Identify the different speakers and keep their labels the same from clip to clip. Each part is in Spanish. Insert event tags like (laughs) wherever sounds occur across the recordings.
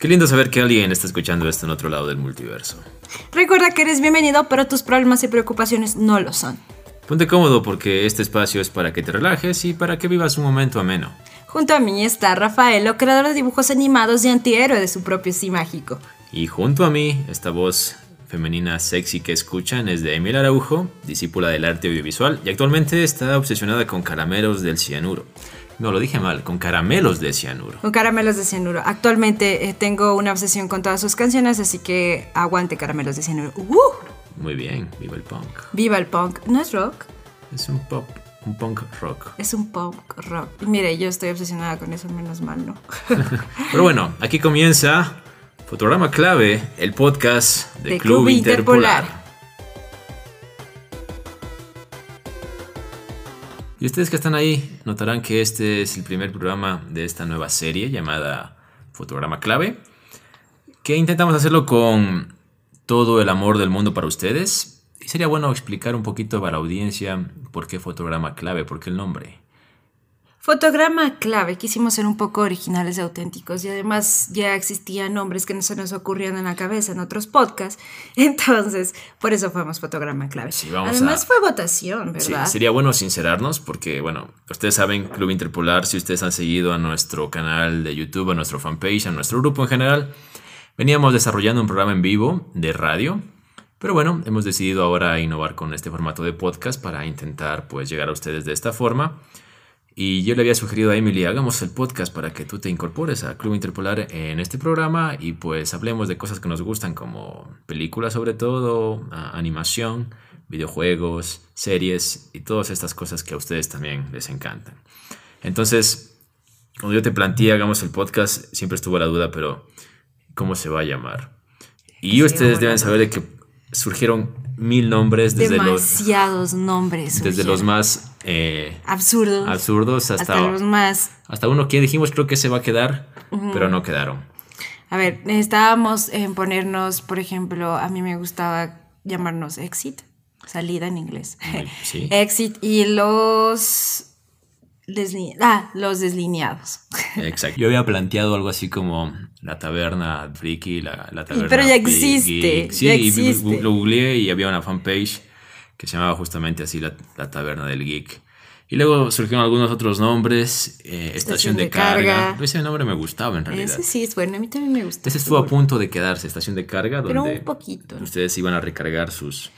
Speaker 1: Qué lindo saber que alguien está escuchando esto en otro lado del multiverso.
Speaker 2: Recuerda que eres bienvenido, pero tus problemas y preocupaciones no lo son.
Speaker 1: Ponte cómodo porque este espacio es para que te relajes y para que vivas un momento ameno.
Speaker 2: Junto a mí está Rafaelo, creador de dibujos animados y antihéroe de su propio sí mágico.
Speaker 1: Y junto a mí, esta voz femenina sexy que escuchan es de Emil Araujo, discípula del arte audiovisual y actualmente está obsesionada con caramelos del cianuro. No, lo dije mal, con caramelos de cianuro.
Speaker 2: Con caramelos de cianuro. Actualmente eh, tengo una obsesión con todas sus canciones, así que aguante caramelos de cianuro. ¡Uh!
Speaker 1: Muy bien, viva el punk.
Speaker 2: Viva el punk. ¿No es rock?
Speaker 1: Es un pop, un punk rock.
Speaker 2: Es un punk rock. Y mire, yo estoy obsesionada con eso, menos mal, ¿no? (laughs)
Speaker 1: Pero bueno, aquí comienza Fotograma Clave, el podcast de,
Speaker 2: De
Speaker 1: Club,
Speaker 2: Club
Speaker 1: Interpolar.
Speaker 2: Interpolar.
Speaker 1: Y ustedes que están ahí notarán que este es el primer programa de esta nueva serie llamada Fotograma Clave, que intentamos hacerlo con todo el amor del mundo para ustedes. Y sería bueno explicar un poquito para la audiencia por qué Fotograma Clave, por qué el nombre.
Speaker 2: Fotograma clave, quisimos ser un poco originales y auténticos y además ya existían nombres que no se nos ocurrían en la cabeza en otros podcasts, (laughs) entonces por eso fuimos fotograma clave.
Speaker 1: Sí, vamos
Speaker 2: además
Speaker 1: a-
Speaker 2: fue votación,
Speaker 1: Sí,
Speaker 2: ¿verdad?
Speaker 1: sería bueno sincerarnos porque, bueno, ustedes saben, Club Interpolar, si ustedes han seguido a nuestro canal de YouTube, a nuestro fanpage, a nuestro grupo en general, veníamos desarrollando un programa en vivo de radio, pero bueno, hemos decidido ahora innovar con este formato de podcast para intentar pues llegar a ustedes de esta forma. Y yo le había sugerido a Emily, hagamos el podcast para que tú te incorpores a Club Interpolar en este programa y pues hablemos de cosas que nos gustan como películas sobre todo, animación, videojuegos, series y todas estas cosas que a ustedes también les encantan. Entonces, cuando yo te planteé hagamos el podcast, siempre estuvo la duda, pero ¿cómo se va a llamar? Y ustedes deben saber de que surgieron mil nombres desde los,
Speaker 2: Demasiados nombres.
Speaker 1: desde los más eh,
Speaker 2: absurdos
Speaker 1: absurdos
Speaker 2: hasta,
Speaker 1: hasta,
Speaker 2: los más...
Speaker 1: hasta uno que dijimos creo que se va a quedar, pero no quedaron.
Speaker 2: A ver, necesitábamos en ponernos, por ejemplo, a mí me gustaba llamarnos Exit, salida en inglés.
Speaker 1: Sí. (laughs)
Speaker 2: Exit y los... desli- Ah, los deslineados.
Speaker 1: Exacto. Yo había planteado algo así como la taberna friki, la, la taberna
Speaker 2: Pero ya
Speaker 1: geek.
Speaker 2: existe,
Speaker 1: Sí,
Speaker 2: ya existe.
Speaker 1: lo googleé y había una fanpage que se llamaba justamente así la, la taberna del geek. Y luego surgieron algunos otros nombres, eh, estación, de,
Speaker 2: de
Speaker 1: carga.
Speaker 2: carga.
Speaker 1: Ese nombre me gustaba en realidad.
Speaker 2: Ese sí es bueno, a mí también me gusta.
Speaker 1: Ese estuvo a punto de quedarse, estación de carga,
Speaker 2: Pero
Speaker 1: donde
Speaker 2: un
Speaker 1: ustedes iban a recargar sus,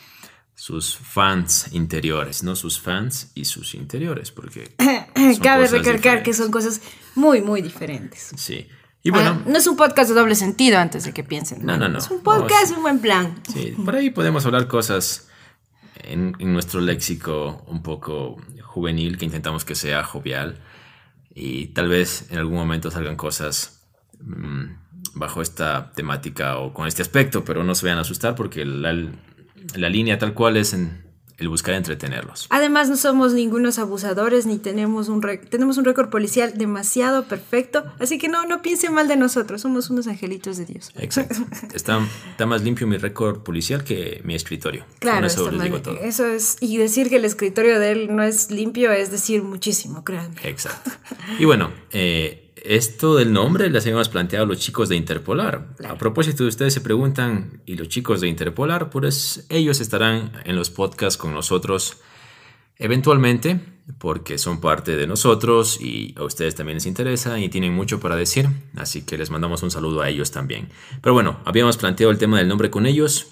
Speaker 1: sus fans interiores, no sus fans y sus interiores, porque... (clears throat)
Speaker 2: Cabe recalcar que son cosas muy, muy diferentes.
Speaker 1: Sí. Y bueno,
Speaker 2: Ah, no es un podcast de doble sentido antes de que piensen.
Speaker 1: No, no, no.
Speaker 2: Es un podcast,
Speaker 1: No,
Speaker 2: un buen plan.
Speaker 1: Sí, por ahí podemos hablar cosas en, en nuestro léxico un poco juvenil que intentamos que sea jovial y tal vez en algún momento salgan cosas mm, bajo esta temática o con este aspecto, pero no se vayan a asustar porque la, la línea tal cual es en el buscar entretenerlos.
Speaker 2: Además, no somos ningunos abusadores ni tenemos un, tenemos un récord policial demasiado perfecto. Así que no, no piensen mal de nosotros. Somos unos angelitos de Dios.
Speaker 1: Exacto. (laughs) Está, está más limpio mi récord policial que mi escritorio.
Speaker 2: Claro,
Speaker 1: eso
Speaker 2: está
Speaker 1: les
Speaker 2: mal.
Speaker 1: digo todo.
Speaker 2: eso es. Y decir que el escritorio de él no es limpio es decir muchísimo, créanme.
Speaker 1: Exacto. Y bueno, eh, esto del nombre les habíamos planteado a los chicos de Interpolar. A propósito, ustedes se preguntan, ¿y los chicos de Interpolar? Pues ellos estarán en los podcasts con nosotros eventualmente, porque son parte de nosotros y a ustedes también les interesa y tienen mucho para decir, así que les mandamos un saludo a ellos también. Pero bueno, habíamos planteado el tema del nombre con ellos.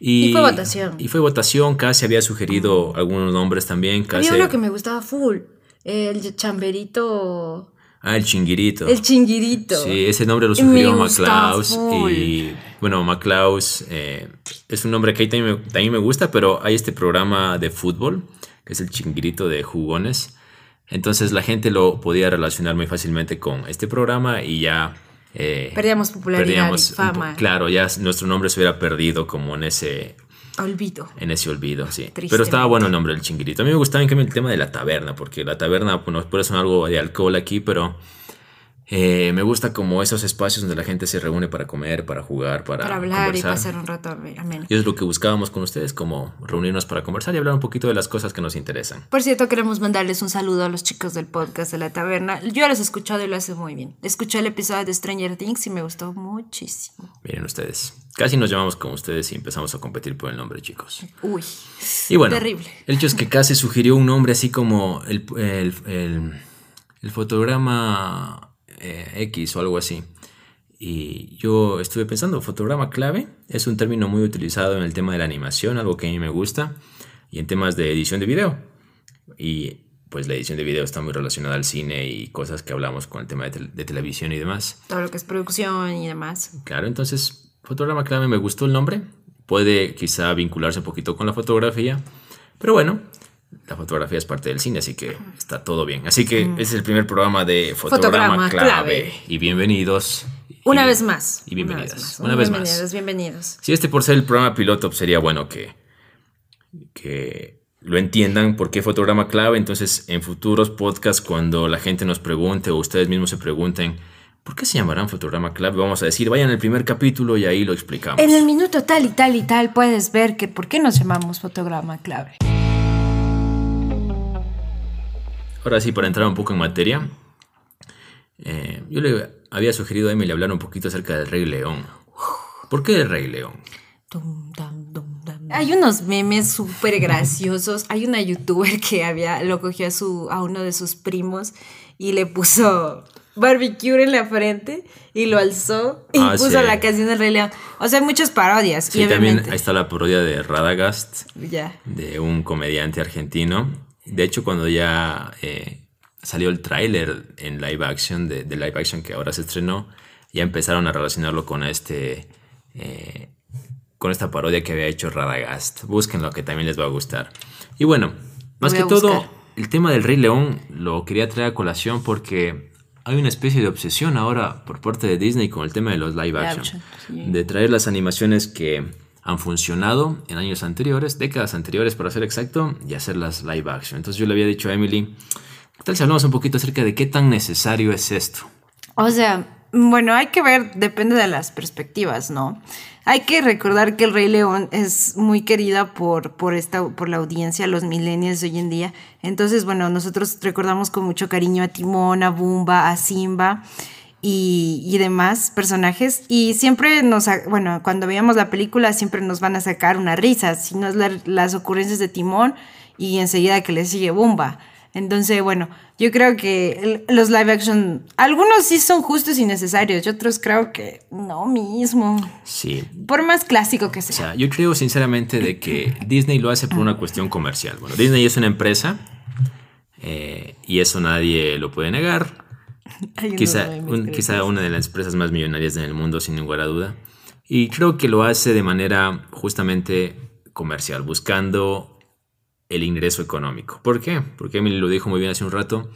Speaker 1: Y,
Speaker 2: Y fue votación.
Speaker 1: Y fue votación, casi había sugerido algunos nombres también. Casi,
Speaker 2: Había uno que me gustaba full. El chamberito.
Speaker 1: Ah, el chinguirito.
Speaker 2: El chinguirito.
Speaker 1: Sí, ese nombre lo sugirió MacLaus. Y bueno, MacLaus eh, es un nombre que ahí también me, también me gusta, pero hay este programa de fútbol, que es el chinguirito de jugones. Entonces la gente lo podía relacionar muy fácilmente con este programa y ya... eh,
Speaker 2: Perdíamos popularidad
Speaker 1: perdíamos
Speaker 2: y fama.
Speaker 1: claro, ya nuestro nombre se hubiera perdido como en ese
Speaker 2: Olvido.
Speaker 1: en ese olvido, sí. Pero estaba bueno el nombre del chinguirito. A mí me gustaba en cambio el tema de la taberna, porque la taberna, bueno, por eso algo de alcohol aquí, pero Eh, me gusta como esos espacios donde la gente se reúne para comer, para jugar, para,
Speaker 2: Para hablar y pasar un rato ameno.
Speaker 1: Y eso es lo que buscábamos con ustedes, como reunirnos para conversar y hablar un poquito de las cosas que nos interesan.
Speaker 2: Por cierto, queremos mandarles un saludo a los chicos del podcast de la taberna. Yo los he escuchado y lo hacen muy bien. Escuché el episodio de Stranger Things y me gustó muchísimo.
Speaker 1: Miren ustedes, casi nos llamamos con ustedes y empezamos a competir por el nombre, chicos.
Speaker 2: Uy,
Speaker 1: Y bueno,
Speaker 2: Terrible.
Speaker 1: el hecho es que casi sugirió un nombre así como el, el, el- el fotograma eh, X o algo así. Y yo estuve pensando, fotograma clave es un término muy utilizado en el tema de la animación, algo que a mí me gusta, y en temas de edición de video. Y pues la edición de video está muy relacionada al cine y cosas que hablamos con el tema de, de televisión y demás.
Speaker 2: todo lo que es producción y demás.
Speaker 1: Claro, entonces, fotograma clave me gustó el nombre. Puede quizá vincularse un poquito con la fotografía, pero bueno, la fotografía es parte del cine, así que está todo bien. Así que ese es el primer programa de fotograma,
Speaker 2: Fotograma
Speaker 1: clave.
Speaker 2: clave.
Speaker 1: Y bienvenidos.
Speaker 2: Una
Speaker 1: Y-
Speaker 2: vez más.
Speaker 1: Y bienvenidas.
Speaker 2: Una vez más.
Speaker 1: Una vez más.
Speaker 2: bienvenidos, bienvenidos.
Speaker 1: Si este por ser el programa piloto, pues sería bueno que, que lo entiendan por qué fotograma clave. Entonces, en futuros podcasts, cuando la gente nos pregunte o ustedes mismos se pregunten, ¿por qué se llamarán fotograma clave? Vamos a decir, vayan al primer capítulo y ahí lo explicamos.
Speaker 2: En el minuto tal y tal y tal puedes ver que por qué nos llamamos fotograma clave.
Speaker 1: Ahora sí, para entrar un poco en materia, eh, yo le había sugerido a Emily hablar un poquito acerca del Rey León. ¿Por qué el Rey León?
Speaker 2: Hay unos memes súper graciosos. Hay una youtuber que había, lo cogió a, su, a uno de sus primos y le puso barbecue en la frente y lo alzó y
Speaker 1: Ah,
Speaker 2: puso
Speaker 1: sí.
Speaker 2: la canción del Rey León. O sea, hay muchas parodias.
Speaker 1: Sí,
Speaker 2: y
Speaker 1: también ahí está la parodia de Radagast, de un comediante argentino. De hecho, cuando ya eh, salió el tráiler en live action, de, de live action que ahora se estrenó, ya empezaron a relacionarlo con este... eh, con esta parodia que había hecho Radagast. Búsquenlo, que también les va a gustar. Y bueno, más que todo, el tema del Rey León lo quería traer a colación porque hay una especie de obsesión ahora por parte de Disney con el tema de los live action.
Speaker 2: action, sí.
Speaker 1: De traer las animaciones que han funcionado en años anteriores, décadas anteriores para ser exacto, y hacerlas live action. Entonces yo le había dicho a Emily, ¿qué tal si hablamos un poquito acerca de qué tan necesario es esto?
Speaker 2: O sea, bueno, hay que ver, depende de las perspectivas, ¿no? Hay que recordar que el Rey León es muy querida por, por, esta, por la audiencia, los millennials de hoy en día. Entonces, bueno, nosotros recordamos con mucho cariño a Timón, a Bumba, a Simba y, y demás personajes. Y siempre nos, bueno, cuando veíamos la película siempre nos van a sacar una risa, si no es la- las ocurrencias de Timón y enseguida que le sigue Bumba. Entonces, bueno, yo creo que los live action, algunos sí son justos y necesarios, y otros creo que no mismo.
Speaker 1: Sí.
Speaker 2: Por más clásico que
Speaker 1: O
Speaker 2: sea.
Speaker 1: sea, yo creo sinceramente de que Disney lo hace por una cuestión comercial. Bueno, Disney es una empresa eh, y eso nadie lo puede negar. (laughs) Quizá, un- quizá una de las empresas más millonarias en el mundo, sin lugar a duda. Y creo que lo hace de manera justamente comercial, buscando el ingreso económico. ¿Por qué? Porque Emily lo dijo muy bien hace un rato.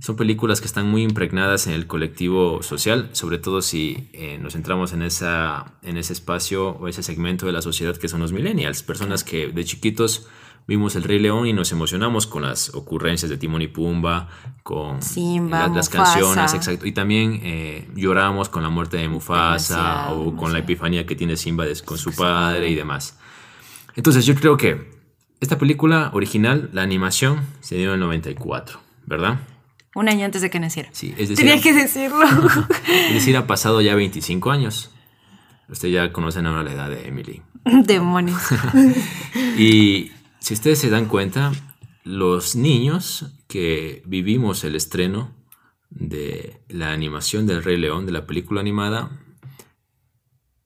Speaker 1: Son películas que están muy impregnadas en el colectivo social, sobre todo si eh, nos centramos en, esa, en ese espacio o ese segmento de la sociedad que son los millennials, personas que de chiquitos vimos El Rey León y nos emocionamos con las ocurrencias de Timón y Pumba, con
Speaker 2: Simba,
Speaker 1: las, canciones, exacto. Y también eh, lloramos con la muerte de Mufasa
Speaker 2: Demasiado,
Speaker 1: o con la epifanía que tiene Simba des- con su padre y demás. Entonces yo creo que esta película original, la animación, se dio en el 94, ¿verdad?
Speaker 2: Un año antes de que naciera.
Speaker 1: Sí, es decir,
Speaker 2: Tenía que decirlo. (laughs)
Speaker 1: es decir, ha pasado ya 25 años. Usted ya conocen ahora la edad de Emily. (laughs)
Speaker 2: Demonios. (laughs)
Speaker 1: Y si ustedes se dan cuenta, los niños que vivimos el estreno de la animación del Rey León, de la película animada,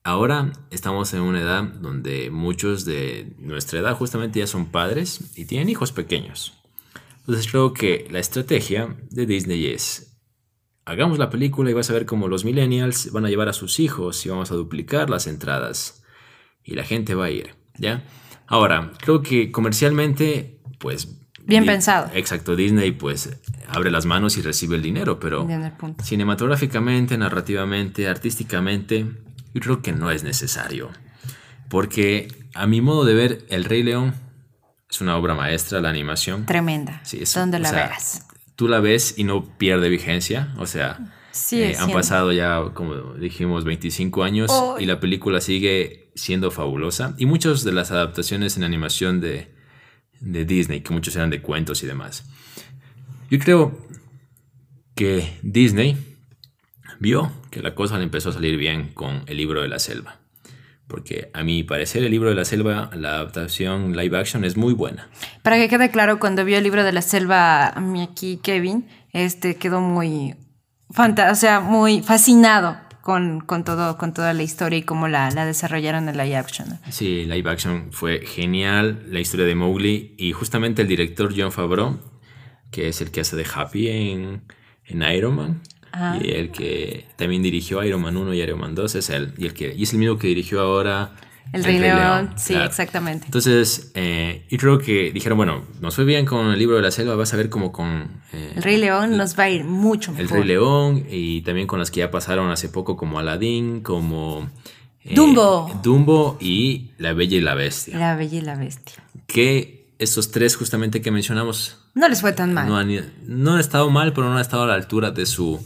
Speaker 1: ahora estamos en una edad donde muchos de nuestra edad justamente ya son padres y tienen hijos pequeños. Entonces creo que la estrategia de Disney es, hagamos la película y vas a ver cómo los millennials van a llevar a sus hijos y vamos a duplicar las entradas y la gente va a ir, ¿ya? Ahora, creo que comercialmente, pues...
Speaker 2: Bien
Speaker 1: Di-
Speaker 2: pensado.
Speaker 1: Exacto, Disney pues abre las manos y recibe el dinero, pero
Speaker 2: el punto.
Speaker 1: cinematográficamente, narrativamente, artísticamente, yo creo que no es necesario. Porque a mi modo de ver, El Rey León es una obra maestra, la animación.
Speaker 2: Tremenda.
Speaker 1: Sí, es-
Speaker 2: Donde la
Speaker 1: sea,
Speaker 2: veas.
Speaker 1: Tú la ves y no pierde vigencia, o sea,
Speaker 2: Sí,
Speaker 1: Eh, han pasado ya, como dijimos, 25 años
Speaker 2: Ay.
Speaker 1: y la película sigue siendo fabulosa. Y muchas de las adaptaciones en animación de, de Disney, que muchos eran de cuentos y demás. Yo creo que Disney vio que la cosa le empezó a salir bien con el libro de la selva. Porque a mi parecer el libro de la selva, la adaptación live action es muy buena.
Speaker 2: Para que quede claro, cuando vio el libro de la selva, aquí Kevin, este quedó muy fanta o sea, muy fascinado con, con todo, con toda la historia y cómo la, la desarrollaron en live action. ¿no?
Speaker 1: Sí, live action fue genial, la historia de Mowgli y justamente el director John Favreau, que es el que hace de Happy en, en Iron Man,
Speaker 2: Ah.
Speaker 1: y el que también dirigió Iron Man 1 y Iron Man 2, es él, y, el que, y es el mismo que dirigió ahora
Speaker 2: El Rey León, sí, exactamente.
Speaker 1: Entonces, eh, y creo que dijeron, bueno, nos fue bien con el libro de la selva, vas a ver como con... eh,
Speaker 2: El Rey León nos va a ir mucho
Speaker 1: el
Speaker 2: mejor.
Speaker 1: Rey León y también con las que ya pasaron hace poco como Aladdin, como... eh,
Speaker 2: Dumbo.
Speaker 1: Dumbo y La Bella y la Bestia.
Speaker 2: La Bella y la Bestia.
Speaker 1: Que estos tres justamente que mencionamos
Speaker 2: No les fue tan mal.
Speaker 1: no han, no han estado mal, pero no han estado a la altura de su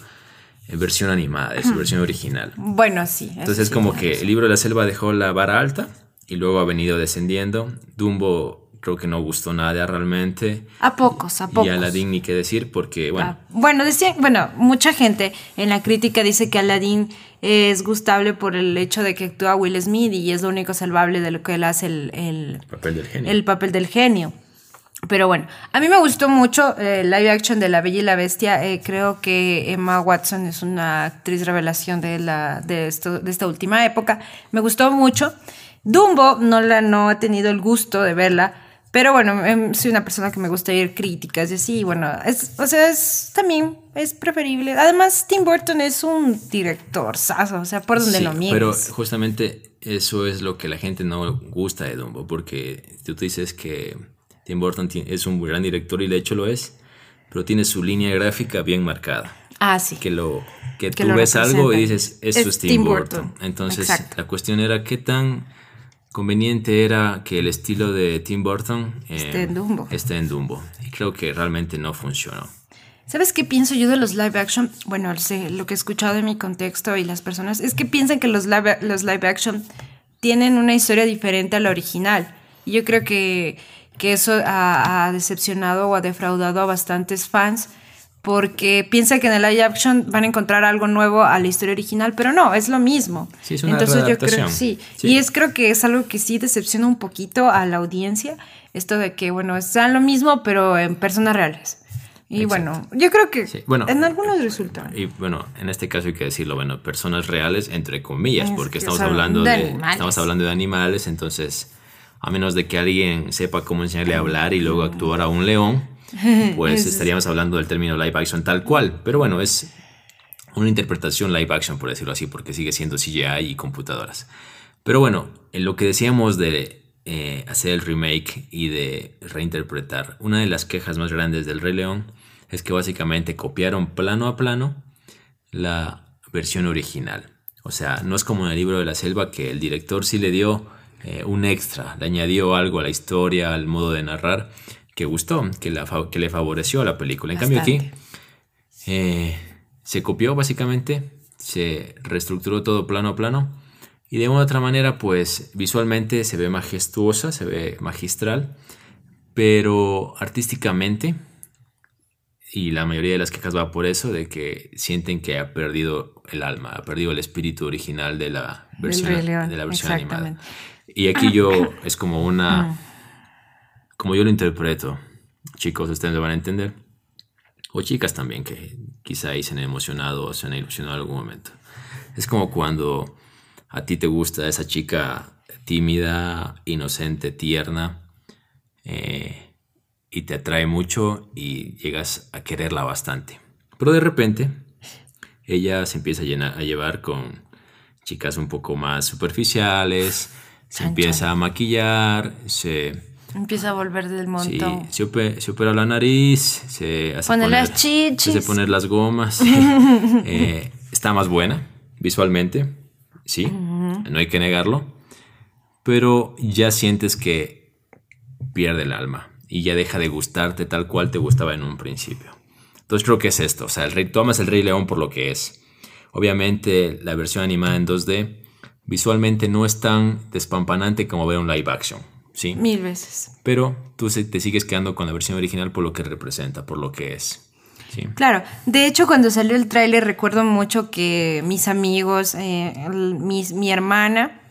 Speaker 1: eh, versión animada, de su versión original.
Speaker 2: Bueno, sí.
Speaker 1: Entonces es
Speaker 2: sí,
Speaker 1: como que el libro de la selva dejó la vara alta y luego ha venido descendiendo. Dumbo creo que no gustó nada realmente.
Speaker 2: A pocos, a pocos.
Speaker 1: Y Aladdin ni qué decir porque, bueno,
Speaker 2: Ah, Bueno, decía, bueno, mucha gente en la crítica dice que Aladdin es gustable por el hecho de que actúa Will Smith y es lo único salvable de lo que él hace el, el,
Speaker 1: papel del genio.
Speaker 2: el papel del genio. Pero bueno, a mí me gustó mucho eh, el live action de La Bella y la Bestia. Eh, creo que Emma Watson es una actriz revelación de, la, de, esto, de esta última época. Me gustó mucho. Dumbo no, la, no he tenido el gusto de verla. Pero bueno, em, soy una persona que me gusta ir críticas y así, bueno, es, o sea, es también es preferible. Además, Tim Burton es un director, o sea, por donde
Speaker 1: Sí,
Speaker 2: lo mires.
Speaker 1: Pero justamente eso es lo que la gente no gusta de Dumbo, porque tú dices que Tim Burton es un gran director y de hecho lo es, pero tiene su línea gráfica bien marcada.
Speaker 2: ah, sí.
Speaker 1: Que, lo, que,
Speaker 2: Que
Speaker 1: tú
Speaker 2: lo
Speaker 1: ves algo y dices, eso es,
Speaker 2: Es
Speaker 1: Tim,
Speaker 2: Tim
Speaker 1: Burton.
Speaker 2: Burton.
Speaker 1: Entonces
Speaker 2: Exacto.
Speaker 1: la cuestión era qué tan conveniente era que el estilo de Tim Burton eh,
Speaker 2: Esté en Dumbo.
Speaker 1: esté en Dumbo. Y creo que realmente no funcionó.
Speaker 2: ¿Sabes qué pienso yo de los live action? Bueno, sé, lo que he escuchado de mi contexto y las personas es que piensan que los live, los live action tienen una historia diferente a la original. Y yo creo que, que eso ha, ha decepcionado o ha defraudado a bastantes fans porque piensan que en el live action van a encontrar algo nuevo a la historia original, pero no, es lo mismo.
Speaker 1: Sí, es una
Speaker 2: Entonces yo creo sí.
Speaker 1: Sí.
Speaker 2: Y es creo que es algo que sí decepciona un poquito a la audiencia, esto de que, bueno, sean lo mismo, pero en personas reales. Y
Speaker 1: Exacto.
Speaker 2: bueno, yo creo que
Speaker 1: Sí, bueno,
Speaker 2: en algunos resulta.
Speaker 1: Y bueno, en este caso hay que decirlo, bueno, personas reales entre comillas,
Speaker 2: Es
Speaker 1: porque
Speaker 2: que
Speaker 1: estamos hablando
Speaker 2: de
Speaker 1: de,
Speaker 2: animales.
Speaker 1: estamos hablando de animales, entonces a menos de que alguien sepa cómo enseñarle a hablar y luego actuar a un león, (laughs) pues
Speaker 2: Es-
Speaker 1: estaríamos hablando del término live action tal cual, pero bueno, es una interpretación live action por decirlo así, porque sigue siendo CGI y computadoras. Pero bueno, en lo que decíamos de eh, hacer el remake y de reinterpretar, una de las quejas más grandes del Rey León es que básicamente copiaron plano a plano la versión original. O sea, no es como en el libro de la selva que el director sí le dio eh, un extra, le añadió algo a la historia, al modo de narrar, que gustó, que, la fa- que le favoreció a la película. En cambio aquí eh, se copió básicamente, se reestructuró todo plano a plano y de una u otra manera pues visualmente se ve majestuosa, se ve magistral, pero artísticamente y la mayoría de las quejas va por eso, de que sienten que ha perdido el alma, ha perdido el espíritu original de la versión, de la versión animada. Y aquí yo (laughs) es como una, como yo lo interpreto, chicos, ustedes lo van a entender, o chicas también que quizá ahí se han emocionado o se han ilusionado en algún momento. Es como cuando a ti te gusta esa chica tímida, inocente, tierna, eh, y te atrae mucho y llegas a quererla bastante. Pero de repente ella se empieza a, llenar- a llevar con chicas un poco más superficiales, se empieza a maquillar, se,
Speaker 2: Empieza a volver del
Speaker 1: sí,
Speaker 2: montón.
Speaker 1: se, ope- se opera la nariz, se hace
Speaker 2: Pone
Speaker 1: poner,
Speaker 2: las chichis.
Speaker 1: se hace poner las gomas, (laughs) eh, está más buena visualmente, sí, no hay que negarlo, pero ya sientes que pierde el alma y ya deja de gustarte tal cual te gustaba en un principio. Entonces creo que es esto, o sea, el rey, tú amas el Rey León por lo que es. Obviamente la versión animada en 2D visualmente no es tan despampanante como ver un live action, ¿sí?
Speaker 2: Mil veces.
Speaker 1: Pero tú te sigues quedando con la versión original por lo que representa, por lo que es. ¿sí?
Speaker 2: Claro, de hecho cuando salió el tráiler recuerdo mucho que mis amigos, eh, el- mis- mi hermana,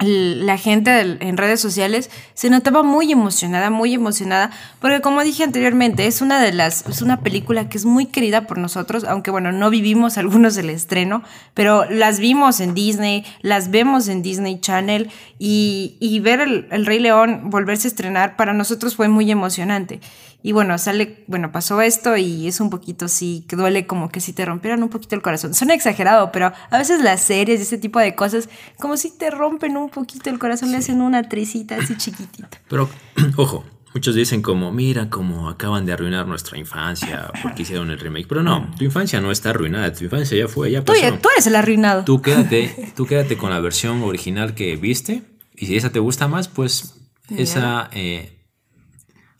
Speaker 2: la gente del- en redes sociales se notaba muy emocionada, muy emocionada, porque como dije anteriormente, es una de las, es una película que es muy querida por nosotros, aunque bueno, no vivimos (laughs) algunos del estreno, pero las vimos en Disney, las vemos en Disney Channel y, y ver el, el Rey León volverse a estrenar para nosotros fue muy emocionante. Y bueno, sale, bueno, pasó esto y es un poquito sí, que duele como que si te rompieran un poquito el corazón. Suena exagerado, pero a veces las series y ese tipo de cosas, como si te rompen un poquito el corazón, le hacen una tresita así chiquitita.
Speaker 1: Pero, (clears throat) ojo, muchos dicen como, mira cómo acaban de arruinar nuestra infancia porque hicieron el remake. Pero no, tu infancia no está arruinada, tu infancia ya fue, ya
Speaker 2: Tú,
Speaker 1: pasó.
Speaker 2: ya- tú eres el arruinado.
Speaker 1: Tú quédate, tú quédate con la versión original que viste y si esa te gusta más, pues esa eh,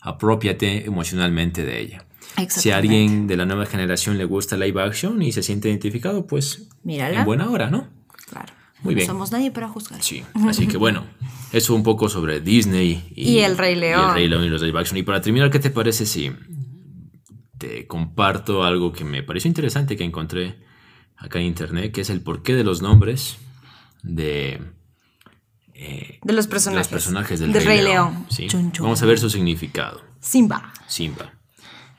Speaker 1: apropiate emocionalmente de ella. Si a alguien de la nueva generación le gusta live action y se siente identificado, pues
Speaker 2: Mírala.
Speaker 1: en buena hora, ¿no?
Speaker 2: Claro.
Speaker 1: Muy
Speaker 2: no
Speaker 1: bien.
Speaker 2: somos nadie para juzgar.
Speaker 1: Sí, así que bueno, eso un poco sobre Disney
Speaker 2: Y el Rey
Speaker 1: Y
Speaker 2: León.
Speaker 1: el Rey León y los live action. Y para terminar, ¿qué te parece si te comparto algo que me pareció interesante que encontré acá en internet, que es el porqué de los nombres de, eh,
Speaker 2: De los
Speaker 1: de
Speaker 2: personajes.
Speaker 1: los personajes del, Rey,
Speaker 2: Rey
Speaker 1: León?
Speaker 2: León.
Speaker 1: ¿sí?
Speaker 2: Chun, chun.
Speaker 1: Vamos a ver su significado.
Speaker 2: Simba.
Speaker 1: Simba.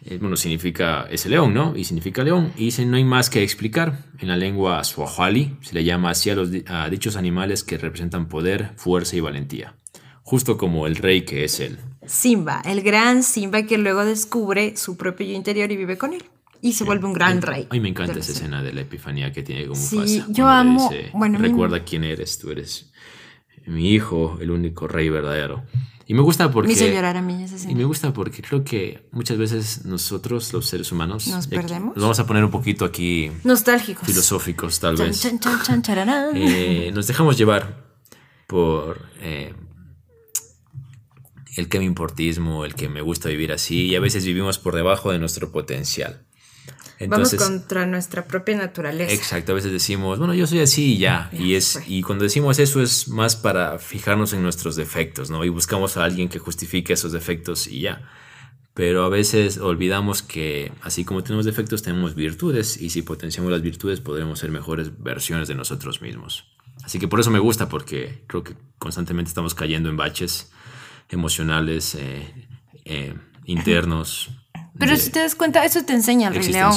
Speaker 1: Eh, bueno, significa ese león, ¿no? Y significa león. Y dice, no hay más que explicar. En la lengua swahili se le llama así a, los, a dichos animales que representan poder, fuerza y valentía. Justo como el rey que es él.
Speaker 2: Simba, el gran Simba que luego descubre su propio yo interior y vive con él. Y se vuelve un gran rey.
Speaker 1: Ay, me encanta
Speaker 2: de
Speaker 1: esa escena de la epifanía que tiene como
Speaker 2: Sí, yo amo-
Speaker 1: dice,
Speaker 2: bueno,
Speaker 1: recuerda quién eres, tú eres mi hijo, el único rey verdadero. Y me gusta porque...
Speaker 2: Me hizo llorar a mí esa
Speaker 1: Y
Speaker 2: escena.
Speaker 1: me gusta porque creo que muchas veces nosotros, los seres humanos,
Speaker 2: ¿Nos
Speaker 1: y aquí-
Speaker 2: perdemos?
Speaker 1: Nos vamos a poner un poquito aquí
Speaker 2: Nostálgicos.
Speaker 1: filosóficos, tal
Speaker 2: Chan,
Speaker 1: vez.
Speaker 2: chan, chan.
Speaker 1: Eh, nos dejamos llevar por eh, el que me importismo, el que me gusta vivir así, y a veces vivimos por debajo de nuestro potencial. Entonces,
Speaker 2: Vamos contra nuestra propia naturaleza.
Speaker 1: exacto, a veces decimos, bueno, yo soy así y ya, y es y cuando decimos eso es más para fijarnos en nuestros defectos, ¿no? Y buscamos a alguien que justifique esos defectos y ya. Pero a veces olvidamos que así como tenemos defectos, tenemos virtudes y si potenciamos las virtudes podremos ser mejores versiones de nosotros mismos. Así que por eso me gusta porque creo que constantemente estamos cayendo en baches emocionales, eh, eh, (laughs) internos,
Speaker 2: Pero
Speaker 1: de-
Speaker 2: si te das cuenta, eso te enseña el Rey León.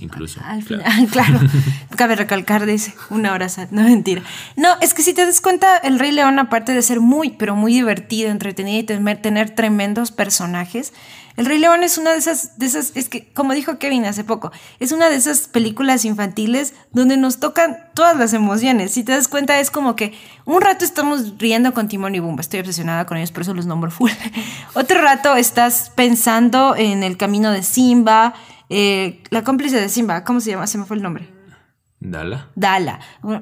Speaker 1: incluso.
Speaker 2: Al
Speaker 1: Claro.
Speaker 2: final, (laughs) claro. (laughs) Cabe recalcar, dice, una hora. No, mentira. No, es que si te das cuenta, el Rey León, aparte de ser muy, pero muy divertido, entretenido y tener, tener tremendos personajes, el Rey León es una de esas, de esas, es que, como dijo Kevin hace poco, es una de esas películas infantiles donde nos tocan todas las emociones. Si te das cuenta, es como que un rato estamos riendo con Timón y Bumba, estoy obsesionada con ellos, por eso los nombro full. (laughs) Otro rato estás pensando en el camino de Simba, eh, la cómplice de Simba, ¿cómo se llama? Se me fue el nombre.
Speaker 1: Dala.
Speaker 2: Dala.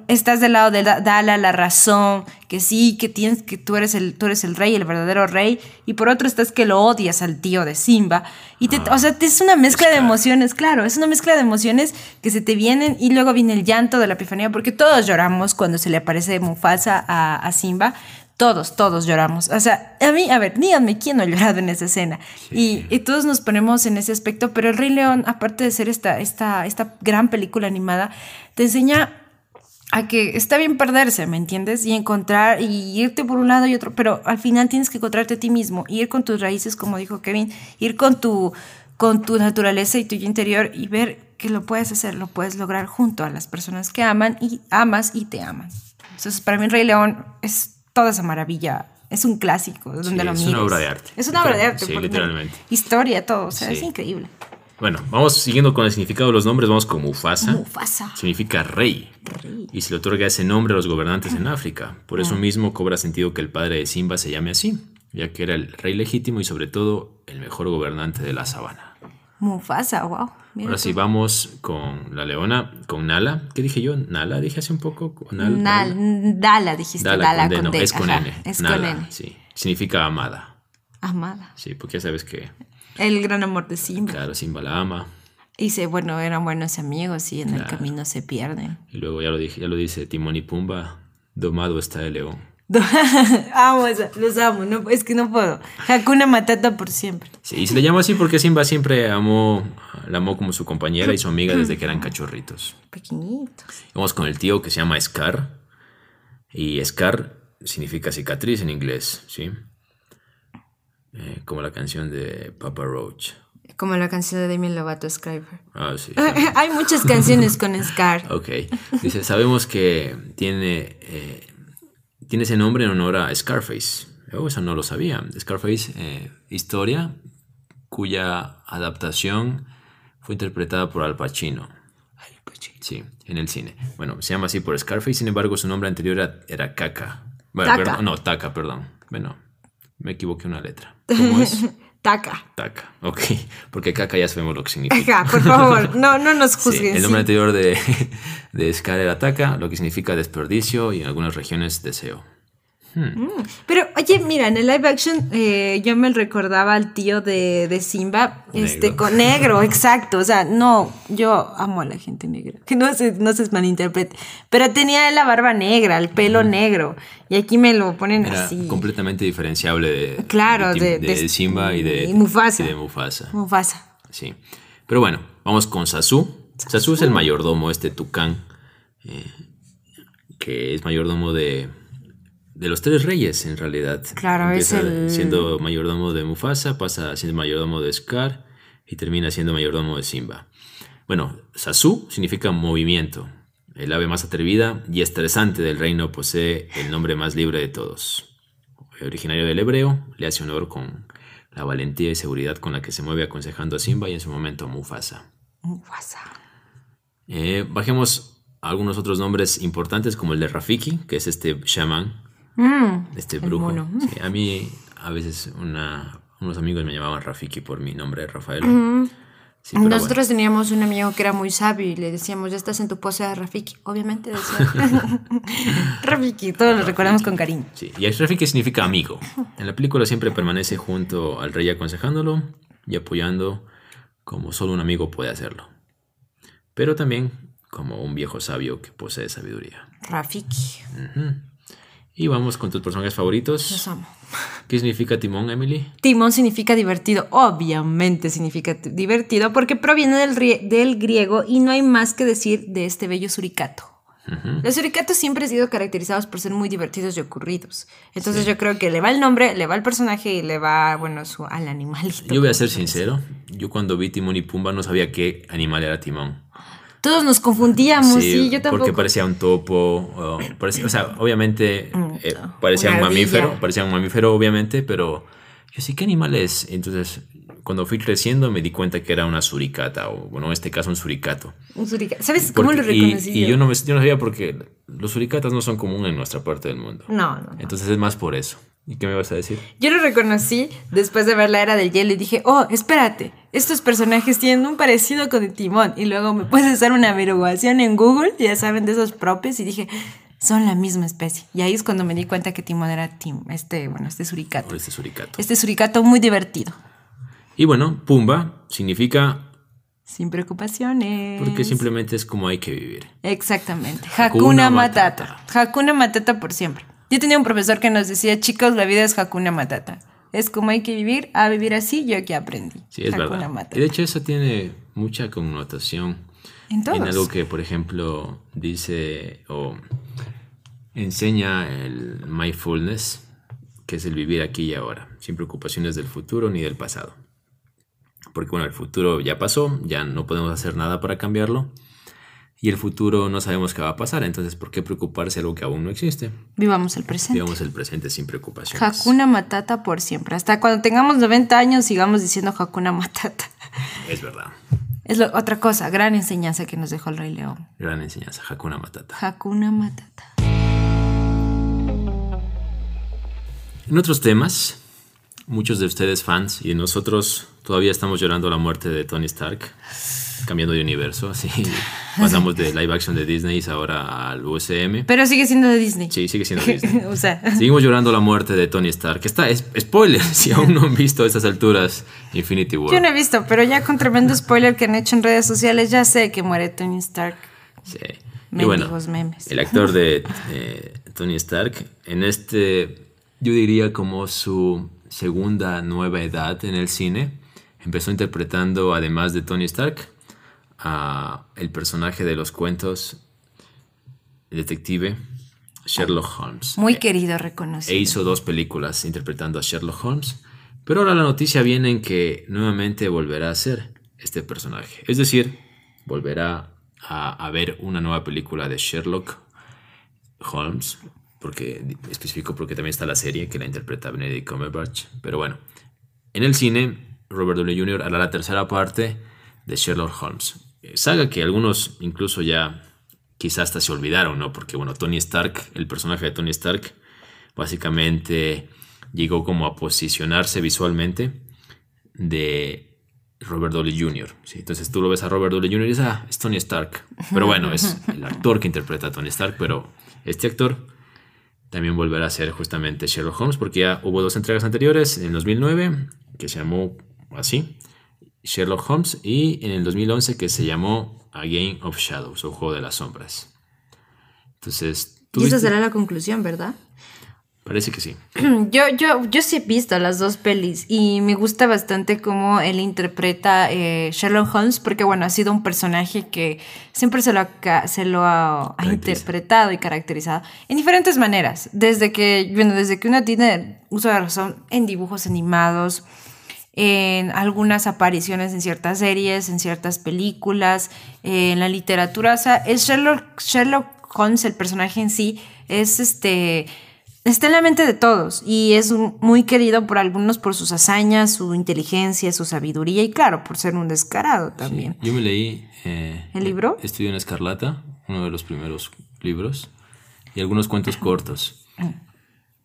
Speaker 2: Estás del lado de Da- Dala, la razón, que sí, que tienes que tú eres el tú eres el rey, el verdadero rey, y por otro estás que lo odias al tío de Simba. Y te, o sea, es una mezcla de emociones, claro, es una mezcla de emociones que se te vienen y luego viene el llanto de la epifanía, porque todos lloramos cuando se le aparece Mufasa a, a Simba. Todos, todos lloramos. O sea, a mí, a ver, díganme quién no ha llorado en esa escena. Y, y todos nos ponemos en ese aspecto, pero El Rey León, aparte de ser esta, esta, esta gran película animada, te enseña a que está bien perderse, ¿me entiendes? Y encontrar y irte por un lado y otro, pero al final tienes que encontrarte a ti mismo, ir con tus raíces, como dijo Kevin, ir con tu, con tu naturaleza y tu interior y ver que lo puedes hacer, lo puedes lograr junto a las personas que aman y amas y te aman. Entonces, para mí El Rey León es toda esa maravilla. Es un clásico, donde
Speaker 1: Sí,
Speaker 2: lo
Speaker 1: es una obra de arte.
Speaker 2: Es una obra de arte.
Speaker 1: Sí, literalmente.
Speaker 2: Historia, todo. O sea,
Speaker 1: Sí.
Speaker 2: es increíble.
Speaker 1: Bueno, vamos siguiendo con el significado de los nombres, vamos con Mufasa.
Speaker 2: Mufasa.
Speaker 1: Significa rey.
Speaker 2: Rey.
Speaker 1: Y se le otorga ese nombre a los gobernantes en África. Por eso mismo cobra sentido que el padre de Simba se llame así, ya que era el rey legítimo y sobre todo el mejor gobernante de la sabana.
Speaker 2: Mufasa, wow. Mira
Speaker 1: Ahora
Speaker 2: tú.
Speaker 1: sí, vamos con la leona, con Nala. ¿Qué dije yo? Nala, dije hace un poco. ¿O Nal-
Speaker 2: Dala, dijiste.
Speaker 1: Dala,
Speaker 2: Dala,
Speaker 1: con D, no,
Speaker 2: D.
Speaker 1: es con
Speaker 2: ajá,
Speaker 1: N.
Speaker 2: Es
Speaker 1: Nala,
Speaker 2: con N.
Speaker 1: sí. Significa amada.
Speaker 2: Amada.
Speaker 1: Sí, porque ya sabes que,
Speaker 2: El gran amor de Simba.
Speaker 1: claro, Simba la ama.
Speaker 2: Dice, bueno, eran buenos amigos y en el camino se pierden.
Speaker 1: Y luego ya lo, dije, ya lo dice Timón y Pumba, domado está el león. (laughs)
Speaker 2: amo eso, los amo, no, es que no puedo. Hakuna Matata por siempre.
Speaker 1: Sí, y se le llama así porque Simba siempre amó, la amó como su compañera y su amiga desde que eran cachorritos.
Speaker 2: Pequeñitos.
Speaker 1: Vamos con el tío que se llama Scar. Y Scar significa cicatriz en inglés, ¿sí? Eh, como la canción de Papa Roach.
Speaker 2: Como la canción de Demi Lovato, Skyper.
Speaker 1: Ah, sí. (laughs)
Speaker 2: Hay muchas canciones con Scar.
Speaker 1: Ok. Dice, sabemos que tiene, eh, tiene ese nombre en honor a Scarface. Oh, eso no lo sabía. Scarface, eh, historia cuya adaptación fue interpretada por Al Pacino.
Speaker 2: Al Pacino.
Speaker 1: Sí, en el cine. Bueno, se llama así por Scarface, sin embargo, su nombre anterior era, era Kaka. Bueno, Perdón, no, Taka, perdón. Bueno, me equivoqué una letra. (laughs) ¿Cómo es?
Speaker 2: Taca.
Speaker 1: Taca, ok. Porque caca ya sabemos lo que significa.
Speaker 2: por favor, (laughs) no, no nos juzguen.
Speaker 1: el nombre anterior de, (laughs) de Scar era Taca, lo que significa desperdicio y en algunas regiones deseo.
Speaker 2: Hmm. Mm. Pero, oye, mira, en el live action eh, yo me recordaba al tío de, de Simba, este, con negro, exacto. O sea, no, yo amo a la gente negra, que no se, no se malinterprete. Pero tenía la barba negra, el pelo negro. Y aquí me lo ponen
Speaker 1: Era
Speaker 2: así.
Speaker 1: completamente diferenciable de,
Speaker 2: claro,
Speaker 1: de, Simba y de,
Speaker 2: Mufasa.
Speaker 1: y de Mufasa.
Speaker 2: Mufasa.
Speaker 1: Sí. Pero bueno, vamos con Sasu. Sasu, es el mayordomo, este tucán, eh, que es mayordomo de de los tres reyes, en realidad.
Speaker 2: Claro, es el...
Speaker 1: siendo mayordomo de Mufasa, pasa siendo mayordomo de Scar y termina siendo mayordomo de Simba. Bueno, Sasu significa movimiento. El ave más atrevida y estresante del reino posee el nombre más libre de todos. Originario del hebreo, le hace honor con la valentía y seguridad con la que se mueve aconsejando a Simba y en su momento a Mufasa.
Speaker 2: Mufasa.
Speaker 1: Eh, bajemos a algunos otros nombres importantes como el de Rafiki, que es este shaman
Speaker 2: Mm,
Speaker 1: este brujo. a mí a veces unos amigos me llamaban Rafiki por mi nombre, Rafael.
Speaker 2: Mm. Nosotros teníamos un amigo que era muy sabio y le decíamos, ya estás en tu pose de Rafiki. Obviamente decía (laughs) Rafiki, todos lo recordamos con cariño.
Speaker 1: Sí, y Rafiki significa amigo. En la película siempre permanece junto al rey aconsejándolo y apoyando como solo un amigo puede hacerlo. Pero también como un viejo sabio que posee sabiduría.
Speaker 2: Rafiki.
Speaker 1: Y vamos con tus personajes favoritos.
Speaker 2: Los amo.
Speaker 1: ¿Qué significa Timón, Emily?
Speaker 2: Timón significa divertido. Obviamente significa divertido porque proviene del, del griego y no hay más que decir de este bello suricato. Los suricatos siempre han sido caracterizados por ser muy divertidos y ocurridos. Entonces yo creo que le va el nombre, le va el personaje y le va, bueno, su, al animalito.
Speaker 1: Yo voy a ser sincero. Yo cuando vi Timón y Pumba no sabía qué animal era Timón.
Speaker 2: Todos nos confundíamos, sí, yo tampoco.
Speaker 1: Porque parecía un topo, o, sea, obviamente mm, eh, parecía un mamífero, parecía un mamífero, obviamente, pero yo sí, ¿qué animal es? Entonces, cuando fui creciendo me di cuenta que era una suricata, o bueno, en este caso un suricato.
Speaker 2: Un suricato. ¿Sabes cómo lo reconocí?
Speaker 1: Y, yo, no me, yo no sabía porque los suricatas no son comunes en nuestra parte del mundo.
Speaker 2: No, no.
Speaker 1: Entonces es más por eso. ¿Y qué me vas a decir?
Speaker 2: Yo lo reconocí después de ver la era del hielo y dije, oh, espérate, estos personajes tienen un parecido con el timón. Y luego me puedes hacer una averiguación en Google, ya saben, de esos propios, y dije, son la misma especie. Y ahí es cuando me di cuenta que timón era tim, este, bueno, este suricato.
Speaker 1: Este suricato.
Speaker 2: Este suricato muy divertido.
Speaker 1: Y bueno, Pumba significa
Speaker 2: sin preocupaciones.
Speaker 1: Porque simplemente es como hay que vivir.
Speaker 2: Exactamente. Hakuna, Matata. Hakuna Matata por siempre. Yo tenía un profesor que nos decía, chicos, la vida es Hakuna Matata. Es como hay que vivir, a vivir así, yo aquí aprendí.
Speaker 1: Sí, es verdad. Y de hecho eso tiene mucha connotación.
Speaker 2: En, en
Speaker 1: algo que, por ejemplo, dice o enseña el mindfulness, que es el vivir aquí y ahora, sin preocupaciones del futuro ni del pasado. Porque bueno, el futuro ya pasó, ya no podemos hacer nada para cambiarlo y el futuro no sabemos qué va a pasar, entonces ¿por qué preocuparse de algo que aún no existe?
Speaker 2: Vivamos el presente.
Speaker 1: Vivamos el presente sin preocupaciones.
Speaker 2: Hakuna Matata por siempre. Hasta cuando tengamos 90 años sigamos diciendo Hakuna Matata.
Speaker 1: Es verdad.
Speaker 2: Es otra cosa, gran enseñanza que nos dejó el Rey León.
Speaker 1: Gran enseñanza, Hakuna Matata.
Speaker 2: Hakuna Matata.
Speaker 1: En otros temas, muchos de ustedes fans y nosotros todavía estamos llorando la muerte de Tony Stark. Cambiando de universo, así. (laughs) Pasamos de live action de Disney ahora al USM.
Speaker 2: Pero sigue siendo de Disney.
Speaker 1: Sí, sigue siendo Disney. (laughs)
Speaker 2: o sea.
Speaker 1: Seguimos llorando la muerte de Tony Stark. Está, es, spoiler, (laughs) si aún no han visto a estas alturas Infinity War.
Speaker 2: Yo no he visto, pero ya con tremendo spoiler que han hecho en redes sociales, ya sé que muere Tony Stark.
Speaker 1: Sí.
Speaker 2: Y bueno, memes.
Speaker 1: el actor de eh, Tony Stark, en este, yo diría como su segunda nueva edad en el cine, empezó interpretando, además de Tony Stark, a el personaje de los cuentos, el detective Sherlock Holmes.
Speaker 2: Muy querido, reconocido.
Speaker 1: E hizo dos películas interpretando a Sherlock Holmes. Pero ahora la noticia viene en que nuevamente volverá a ser este personaje. Es decir, volverá a, ver una nueva película de Sherlock Holmes. Porque específico porque también está la serie que la interpreta Benedict Cumberbatch. Pero bueno, en el cine, Robert Downey Jr. hará la tercera parte de Sherlock Holmes. Saga que algunos incluso ya quizás hasta se olvidaron, ¿no? Porque bueno, Tony Stark, el personaje de Tony Stark, básicamente llegó como a posicionarse visualmente de Robert Downey Jr. ¿sí? Entonces tú lo ves a Robert Downey Jr. y dices, ah, es Tony Stark. Pero bueno, es (laughs) el actor que interpreta a Tony Stark, pero este actor también volverá a ser justamente Sherlock Holmes, porque ya hubo dos entregas anteriores, en 2009, que se llamó así, Sherlock Holmes y en el 2011 que se llamó A Game of Shadows o Juego de las Sombras. Entonces,
Speaker 2: y esa será la conclusión, ¿verdad?
Speaker 1: Parece que sí. (clears throat)
Speaker 2: Yo, yo, yo sí he visto las dos pelis y me gusta bastante cómo él interpreta eh, Sherlock Holmes, porque bueno, ha sido un personaje que siempre se lo ha, se lo ha, interpretado y caracterizado en diferentes maneras. Desde que, bueno, desde que uno tiene uso de razón en dibujos animados, en algunas apariciones en ciertas series, en ciertas películas, en la literatura. O sea, el Sherlock, Sherlock Holmes, el personaje en sí, es este. Está en la mente de todos y es muy querido por algunos por sus hazañas, su inteligencia, su sabiduría y claro, por ser un descarado también.
Speaker 1: yo me leí... Eh,
Speaker 2: ¿El libro?
Speaker 1: Estudio en Escarlata, uno de los primeros libros, y algunos cuentos cortos.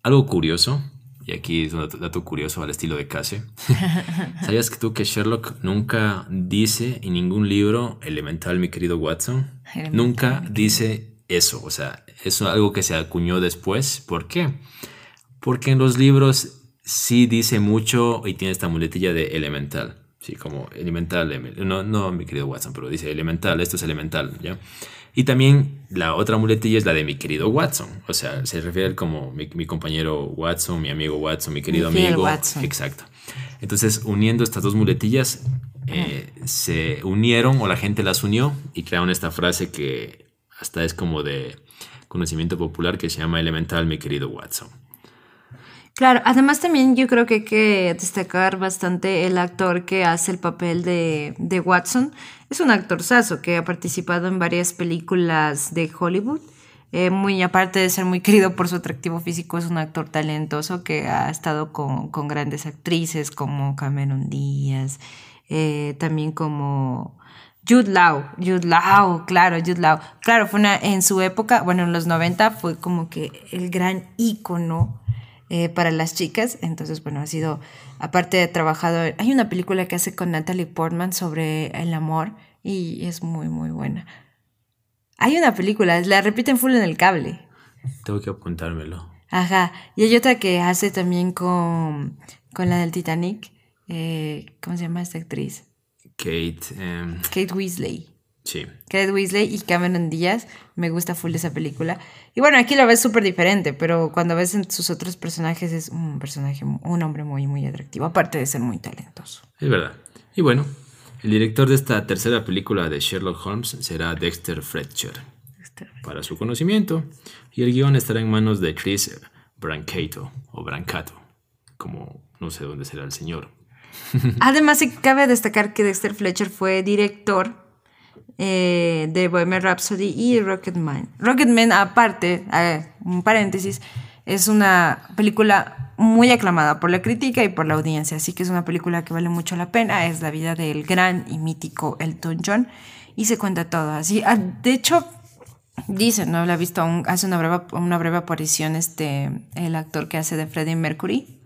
Speaker 1: Algo curioso y aquí es un dato curioso al estilo de Case. (laughs) ¿Sabías que tú que Sherlock nunca dice en ningún libro elemental, mi querido Watson? nunca dice eso. O sea, es algo que se acuñó después. ¿Por qué? Porque en los libros sí dice mucho y tiene esta muletilla de elemental. Sí, como elemental. No, no, mi querido Watson, pero dice elemental. Esto es elemental, ¿ya? Y también la otra muletilla es la de mi querido Watson. O sea, se refiere como mi, compañero Watson, mi amigo Watson, mi querido amigo. Watson. Exacto. Entonces, uniendo estas dos muletillas, eh, se unieron o la gente las unió y crearon esta frase que hasta es como de conocimiento popular que se llama elemental, mi querido Watson.
Speaker 2: Claro, además también yo creo que hay que destacar bastante el actor que hace el papel de, de Watson. Es un actor saso que ha participado en varias películas de Hollywood. Eh, muy aparte de ser muy querido por su atractivo físico, es un actor talentoso que ha estado con, con grandes actrices como Cameron Díaz, eh, también como Jude Law, Jude Law, claro, Jude Law. Claro, fue una, en su época, bueno, en los 90 fue como que el gran ícono eh, para las chicas. Entonces, bueno, ha sido, aparte de trabajado, hay una película que hace con Natalie Portman sobre el amor y es muy, muy buena. Hay una película, la repiten full en el cable.
Speaker 1: Tengo que apuntármelo.
Speaker 2: Ajá, y hay otra que hace también con, con la del Titanic. Eh, ¿Cómo se llama esta actriz?
Speaker 1: Kate. Em,
Speaker 2: Kate Weasley.
Speaker 1: Sí.
Speaker 2: Kate Weasley y Cameron Díaz. Me gusta full esa película. Y bueno, aquí lo ves súper diferente, pero cuando ves en sus otros personajes es un personaje, un hombre muy, muy atractivo, aparte de ser muy talentoso.
Speaker 1: Es verdad. Y bueno, el director de esta tercera película de Sherlock Holmes será Dexter Fletcher. Para su conocimiento. Y el guion estará en manos de Chris Brancato o Brancato, como no sé dónde será el señor. (laughs)
Speaker 2: Además, cabe destacar que Dexter Fletcher fue director eh, de Bohemian Rhapsody y Rocketman. Rocketman, aparte, un paréntesis, es una película muy aclamada por la crítica y por la audiencia, así que es una película que vale mucho la pena. Es la vida del gran y mítico Elton John y se cuenta todo así. Ah, de hecho, dice, no la he visto aún, hace una breve, una breve aparición este, el actor que hace de Freddie Mercury.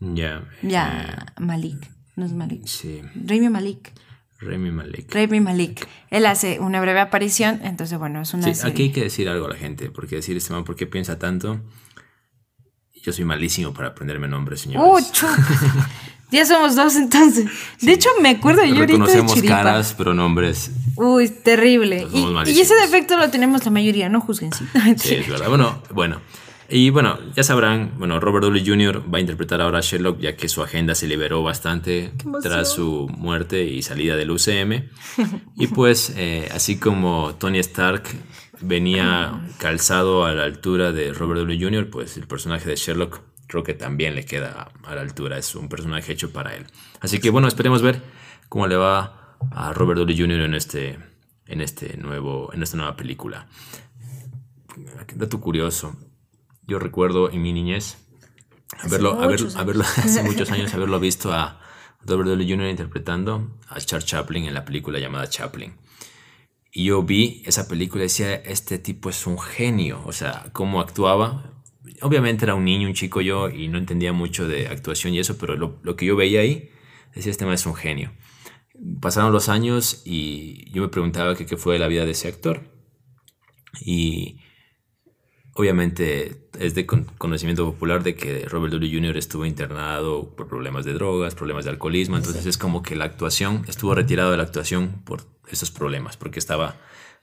Speaker 1: Ya.
Speaker 2: ya, eh, Malik, no es Malik.
Speaker 1: Sí.
Speaker 2: Remy Malik.
Speaker 1: Remy Malek.
Speaker 2: Remy Malik. Él hace una breve aparición, entonces bueno, es una
Speaker 1: Sí,
Speaker 2: serie.
Speaker 1: aquí hay que decir algo a la gente, porque decir este man, ¿por qué piensa tanto? Yo soy malísimo para aprenderme nombres,
Speaker 2: ¡Uh,
Speaker 1: señores.
Speaker 2: chuta! (laughs) Ya somos dos entonces. De hecho, me acuerdo yo ahorita
Speaker 1: Reconocemos caras, pero nombres.
Speaker 2: Uy, terrible. Y, y ese defecto lo tenemos la mayoría, no juzguen, sí.
Speaker 1: Sí, es verdad. Bueno, bueno. Y bueno, ya sabrán, bueno, Robert Downey Jr. va a interpretar ahora a Sherlock, ya que su agenda se liberó bastante tras su muerte y salida del UCM. Y pues, eh, así como Tony Stark venía calzado a la altura de Robert Downey Jr., pues el personaje de Sherlock creo que también le queda a la altura. Es un personaje hecho para él. Así que bueno, esperemos ver cómo le va a Robert Downey Jr. en este, en este nuevo, en esta nueva película. Dato curioso. Yo recuerdo en mi niñez haberlo, haber-
Speaker 2: muchos años.
Speaker 1: haberlo- (laughs) hace muchos años (laughs) haberlo visto a Robert Downey Jr. interpretando a Charles Chaplin en la película llamada Chaplin. Y yo vi esa película y decía, este tipo es un genio. O sea, cómo actuaba. Obviamente era un niño, un chico yo, y no entendía mucho de actuación y eso, pero lo, lo que yo veía ahí, decía, este man es un genio. Pasaron los años y yo me preguntaba qué fue de la vida de ese actor. Y obviamente es de con- conocimiento popular de que Robert Downey Jr. estuvo internado por problemas de drogas, problemas de alcoholismo, entonces es como que la actuación, estuvo retirado de la actuación por esos problemas, porque estaba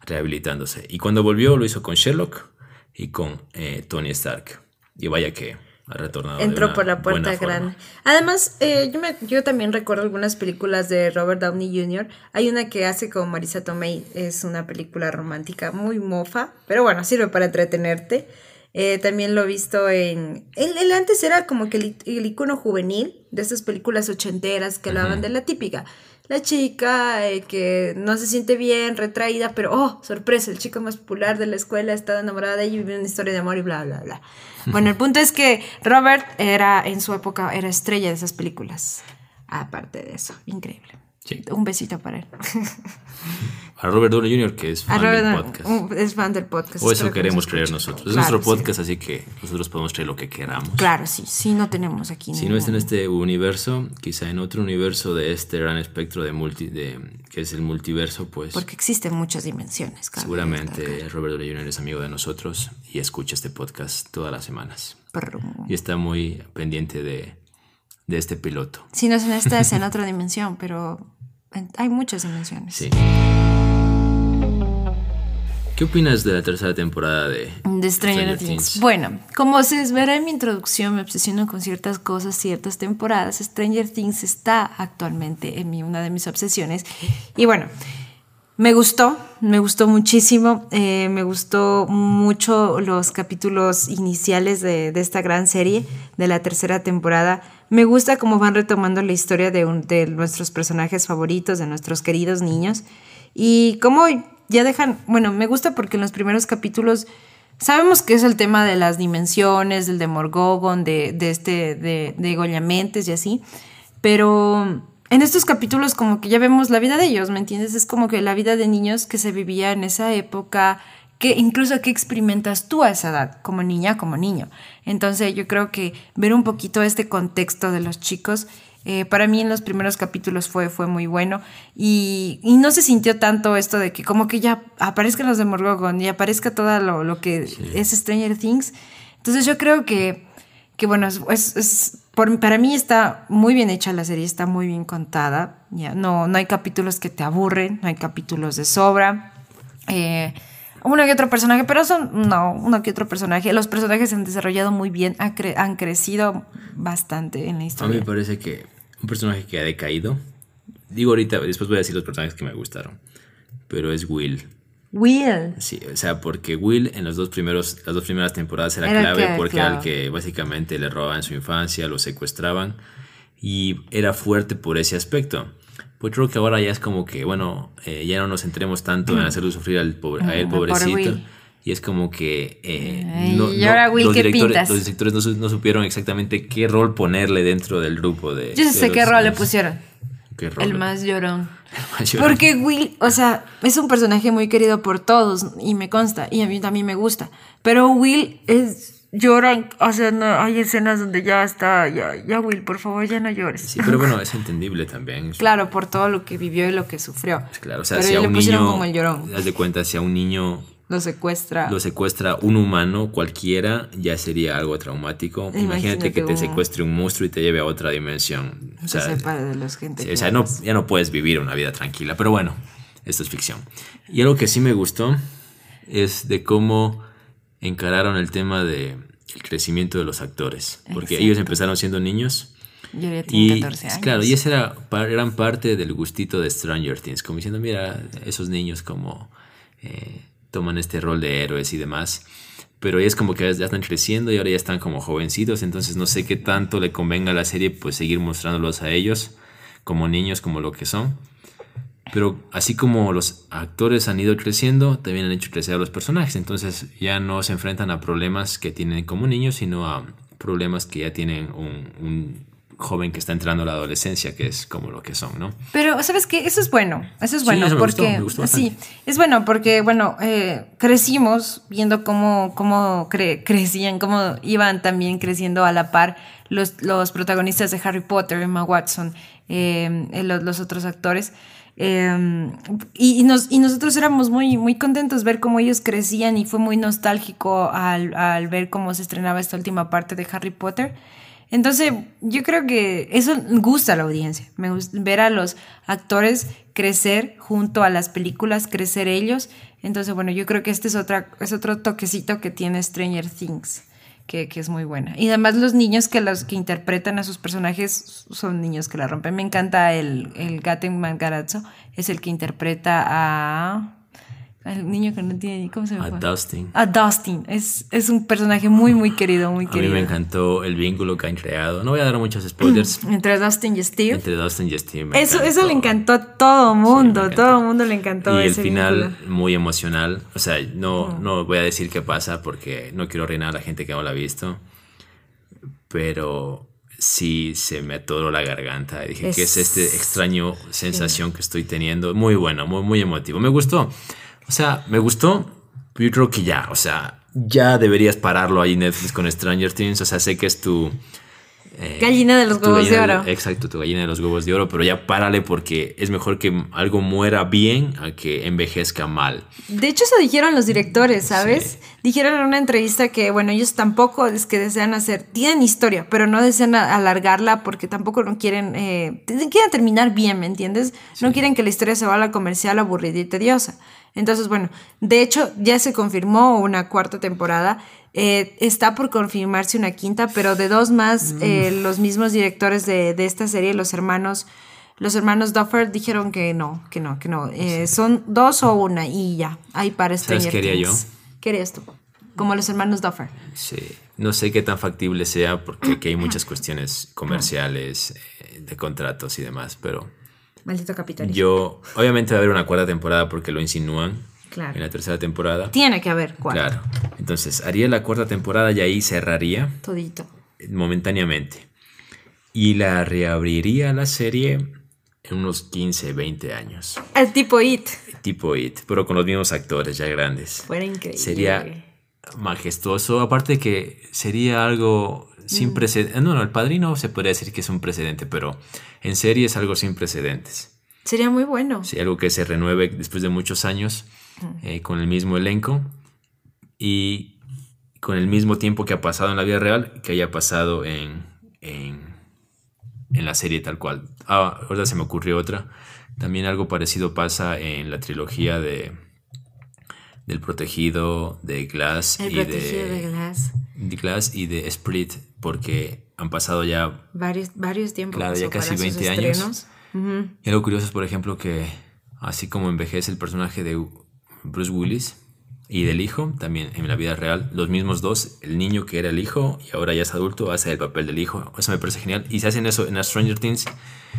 Speaker 1: rehabilitándose. Y cuando volvió lo hizo con Sherlock y con eh, Tony Stark. Y vaya que retornado.
Speaker 2: Entró por la puerta
Speaker 1: forma.
Speaker 2: grande. Además, eh, yo, me- yo también recuerdo algunas películas de Robert Downey Jr. Hay una que hace con Marisa Tomei, es una película romántica muy mofa, pero bueno, sirve para entretenerte. Eh, también lo he visto en... Él, él antes era como que el, el icono juvenil de estas películas ochenteras que hablaban de la típica. La chica eh, que no se siente bien, retraída, pero oh, sorpresa, el chico más popular de la escuela está enamorada de ella y vive una historia de amor y bla, bla, bla. (laughs) Bueno, el punto es que Robert era, en su época, era estrella de esas películas. Aparte de eso, increíble.
Speaker 1: Sí.
Speaker 2: Un besito para él. (laughs)
Speaker 1: A Robert Downey Jr., que es fan
Speaker 2: Robert
Speaker 1: del podcast.
Speaker 2: es fan del podcast.
Speaker 1: O eso
Speaker 2: que
Speaker 1: queremos
Speaker 2: nos
Speaker 1: creer nosotros. Es
Speaker 2: Claro,
Speaker 1: nuestro
Speaker 2: sí.
Speaker 1: podcast, así que nosotros podemos creer lo que queramos.
Speaker 2: Claro, sí, sí, no tenemos aquí.
Speaker 1: Si no es en este universo, quizá en otro universo de este gran espectro de multi, de, que es el multiverso, pues
Speaker 2: Porque existen muchas dimensiones. cabe
Speaker 1: seguramente. Robert Downey Jr. es amigo de nosotros y escucha este podcast todas las semanas.
Speaker 2: Pero,
Speaker 1: Y está muy pendiente de, de este piloto.
Speaker 2: Si no es en esta, es en otra (laughs) dimensión, pero hay muchas dimensiones.
Speaker 1: Sí. ¿Qué opinas de la tercera temporada de
Speaker 2: De Stranger, Things. Bueno, como se verá en mi introducción, me obsesiono con ciertas cosas, ciertas temporadas. Stranger Things está actualmente en mi, una de mis obsesiones. Y bueno, me gustó, me gustó muchísimo. eh, me gustó mucho los capítulos iniciales de, de esta gran serie, de la tercera temporada. Me gusta cómo van retomando la historia de, un- de nuestros personajes favoritos, de nuestros queridos niños. Y cómo ya dejan, bueno, me gusta porque en los primeros capítulos sabemos que es el tema de las dimensiones, del Demogorgon, de, de este, de, de Goyamentes y así, pero en estos capítulos como que ya vemos la vida de ellos, ¿me entiendes? Es como que la vida de niños que se vivía en esa época, que incluso que experimentas tú a esa edad, como niña, como niño. Entonces yo creo que ver un poquito este contexto de los chicos eh, para mí en los primeros capítulos fue, fue muy bueno y, y no se sintió tanto esto de que como que ya aparezcan los de Morgogon y aparezca todo lo, lo que es Stranger Things. Entonces yo creo que, que bueno, es, es- por- para mí está muy bien hecha la serie, está muy bien contada. Ya, no, no hay capítulos que te aburren, no hay capítulos de sobra. Eh, uno que otro personaje, pero son, no, uno que otro personaje. Los personajes se han desarrollado muy bien, han, cre- han crecido bastante en la
Speaker 1: A mí
Speaker 2: historia.
Speaker 1: me parece que un personaje que ha decaído, digo ahorita, después voy a decir los personajes que me gustaron, pero es Will.
Speaker 2: Will.
Speaker 1: Sí, o sea, porque Will en los dos primeros, las dos primeras temporadas era,
Speaker 2: Era
Speaker 1: clave
Speaker 2: que-
Speaker 1: porque era el
Speaker 2: claro.
Speaker 1: que básicamente le robaban su infancia, lo secuestraban y era fuerte por ese aspecto. Pues creo que ahora ya es como que, bueno, eh, ya no nos centremos tanto en hacerlo sufrir al pobre, a él,
Speaker 2: Mm, pobre
Speaker 1: pobrecito. Y es como que eh,
Speaker 2: Ay,
Speaker 1: no,
Speaker 2: ¿y
Speaker 1: no-
Speaker 2: ahora, Will,
Speaker 1: los, directores, los directores no, no supieron exactamente qué rol ponerle dentro del grupo de...
Speaker 2: Yo
Speaker 1: de
Speaker 2: sé
Speaker 1: los
Speaker 2: qué rol le pusieron.
Speaker 1: ¿Qué rol (laughs)
Speaker 2: El más llorón. Porque Will, o sea, es un personaje muy querido por todos y me consta, y a mí también me gusta. Pero Will es, lloran, o sea, no, hay escenas donde ya está, ya, ya Will, por favor, ya no llores.
Speaker 1: Sí, pero (laughs) bueno, es entendible también.
Speaker 2: Claro, por todo lo que vivió y lo que sufrió.
Speaker 1: Claro, o sea,
Speaker 2: Pero
Speaker 1: si a un niño,
Speaker 2: como el llorón.
Speaker 1: haz de cuenta, si a un niño
Speaker 2: Lo secuestra.
Speaker 1: lo secuestra un humano cualquiera, ya sería algo traumático. Imagínate,
Speaker 2: Imagínate
Speaker 1: que te secuestre un monstruo y te lleve a otra dimensión. O
Speaker 2: se
Speaker 1: sea,
Speaker 2: separa de los gente.
Speaker 1: Sí,
Speaker 2: que
Speaker 1: o sea, no, ya no puedes vivir una vida tranquila. Pero bueno, esto es ficción. Y algo que sí me gustó es de cómo encararon el tema de el crecimiento de los actores. Porque ellos empezaron siendo niños.
Speaker 2: Yo ya tenía
Speaker 1: Y
Speaker 2: 14 años.
Speaker 1: claro, y esa era gran parte del gustito de Stranger Things, como diciendo, mira, esos niños como eh, toman este rol de héroes y demás. Pero es como que ya están creciendo y ahora ya están como jovencitos, entonces no sé qué tanto le convenga a la serie pues seguir mostrándolos a ellos como niños, como lo que son. Pero así como los actores han ido creciendo, también han hecho crecer a los personajes. Entonces ya no se enfrentan a problemas que tienen como niños, sino a problemas que ya tienen un joven que está entrando a la adolescencia, que es como lo que son, ¿no?
Speaker 2: Pero, ¿sabes qué? Eso es bueno. Eso es
Speaker 1: Sí,
Speaker 2: bueno
Speaker 1: me gustó,
Speaker 2: porque.
Speaker 1: me gustó
Speaker 2: sí, es bueno porque, bueno, eh, crecimos viendo cómo, cómo cre- crecían, cómo iban también creciendo a la par los, los protagonistas de Harry Potter, Emma Watson, eh, los, los otros actores. Eh, y, y nos, y nosotros éramos muy, muy contentos ver cómo ellos crecían y fue muy nostálgico al, al ver cómo se estrenaba esta última parte de Harry Potter. Entonces, yo creo que eso gusta a la audiencia. Me gusta ver a los actores crecer junto a las películas, crecer ellos. Entonces, bueno, yo creo que este es, otra, es otro toquecito que tiene Stranger Things, que, que es muy buena. Y además los niños que, los, que interpretan a sus personajes son niños que la rompen. Me encanta el, el Gaten Mangarazzo, es el que interpreta a... Al niño que no tiene... ¿Cómo se me
Speaker 1: A
Speaker 2: fue?
Speaker 1: Dustin.
Speaker 2: A Dustin. Es, es un personaje muy, muy querido, muy
Speaker 1: A mí
Speaker 2: querido.
Speaker 1: me encantó el vínculo que han creado. No voy a dar muchos spoilers (clears throat)
Speaker 2: Entre Dustin y Steve.
Speaker 1: entre Dustin y Steve.
Speaker 2: Eso, eso le
Speaker 1: encantó.
Speaker 2: a todo mundo, todo el mundo le encantó
Speaker 1: Y el final
Speaker 2: vínculo.
Speaker 1: muy emocional. O sea, no, no voy a decir qué pasa porque no quiero reinar a la gente que no la ha visto. Pero sí se me atoró la garganta. Dije, ¿qué es
Speaker 2: Es-
Speaker 1: este extraño sensación que estoy teniendo? Muy bueno, muy, muy emotivo. Me gustó. O sea, me gustó. Yo creo que ya, o sea, ya deberías pararlo ahí Netflix con Stranger Things. O sea, sé que es tu... eh,
Speaker 2: Gallina de los huevos de oro.
Speaker 1: Exacto, tu gallina de los huevos de oro, pero ya párale porque es mejor que algo muera bien a que envejezca mal.
Speaker 2: De hecho, eso dijeron los directores, ¿sabes? Dijeron en una entrevista que, bueno, ellos tampoco es que desean hacer, tienen historia, pero no desean alargarla porque tampoco no quieren, eh, quieren terminar bien, ¿me entiendes? No quieren que la historia se vaya a comercial, aburrida y tediosa. Entonces, bueno, de hecho, ya se confirmó una cuarta temporada. eh, está por confirmarse una quinta, pero de dos más, eh, los mismos directores de, de esta serie, los hermanos, los hermanos Duffer dijeron que no, que no, que no. Eh, Son dos o una y ya. Ahí para
Speaker 1: ¿Sabes
Speaker 2: Stranger
Speaker 1: haría
Speaker 2: Things. ¿Qué harías tú? Como los hermanos Duffer.
Speaker 1: Sí, no sé qué tan factible sea porque aquí hay muchas cuestiones comerciales, eh, de contratos y demás, pero
Speaker 2: Maldito capitalismo.
Speaker 1: yo, obviamente va a haber una cuarta temporada porque lo insinúan
Speaker 2: Claro.
Speaker 1: en la tercera temporada.
Speaker 2: Tiene que haber cuatro.
Speaker 1: Claro, entonces haría la cuarta temporada y ahí cerraría
Speaker 2: Todito.
Speaker 1: momentáneamente. Y la reabriría la serie en unos 15, 20 años.
Speaker 2: El tipo It.
Speaker 1: Tipo It, pero con los mismos actores ya grandes.
Speaker 2: Fuera increíble.
Speaker 1: Sería majestuoso. Aparte que sería algo sin
Speaker 2: Mm.
Speaker 1: precedentes. No, no, el padrino se podría decir que es un precedente, pero en serie es algo sin precedentes.
Speaker 2: Sería muy bueno.
Speaker 1: Sí, algo que se renueve después de muchos años eh, con el mismo elenco y con el mismo tiempo que ha pasado en la vida real que haya pasado en, en, en la serie tal cual. Ah, ahora se me ocurrió otra. También algo parecido pasa en la trilogía de del protegido de Glass
Speaker 2: El
Speaker 1: y
Speaker 2: protegido de,
Speaker 1: de,
Speaker 2: Glass.
Speaker 1: de Glass y de Split porque han pasado ya
Speaker 2: Varios, varios tiempos.
Speaker 1: Claro, ya casi
Speaker 2: para sus
Speaker 1: 20 años. Y algo curioso es, por ejemplo, que así como envejece el personaje de Bruce Willis y del hijo, también en la vida real, los mismos dos, el niño que era el hijo y ahora ya es adulto, hace el papel del hijo. Eso me parece genial. Y si hacen eso en Stranger Things,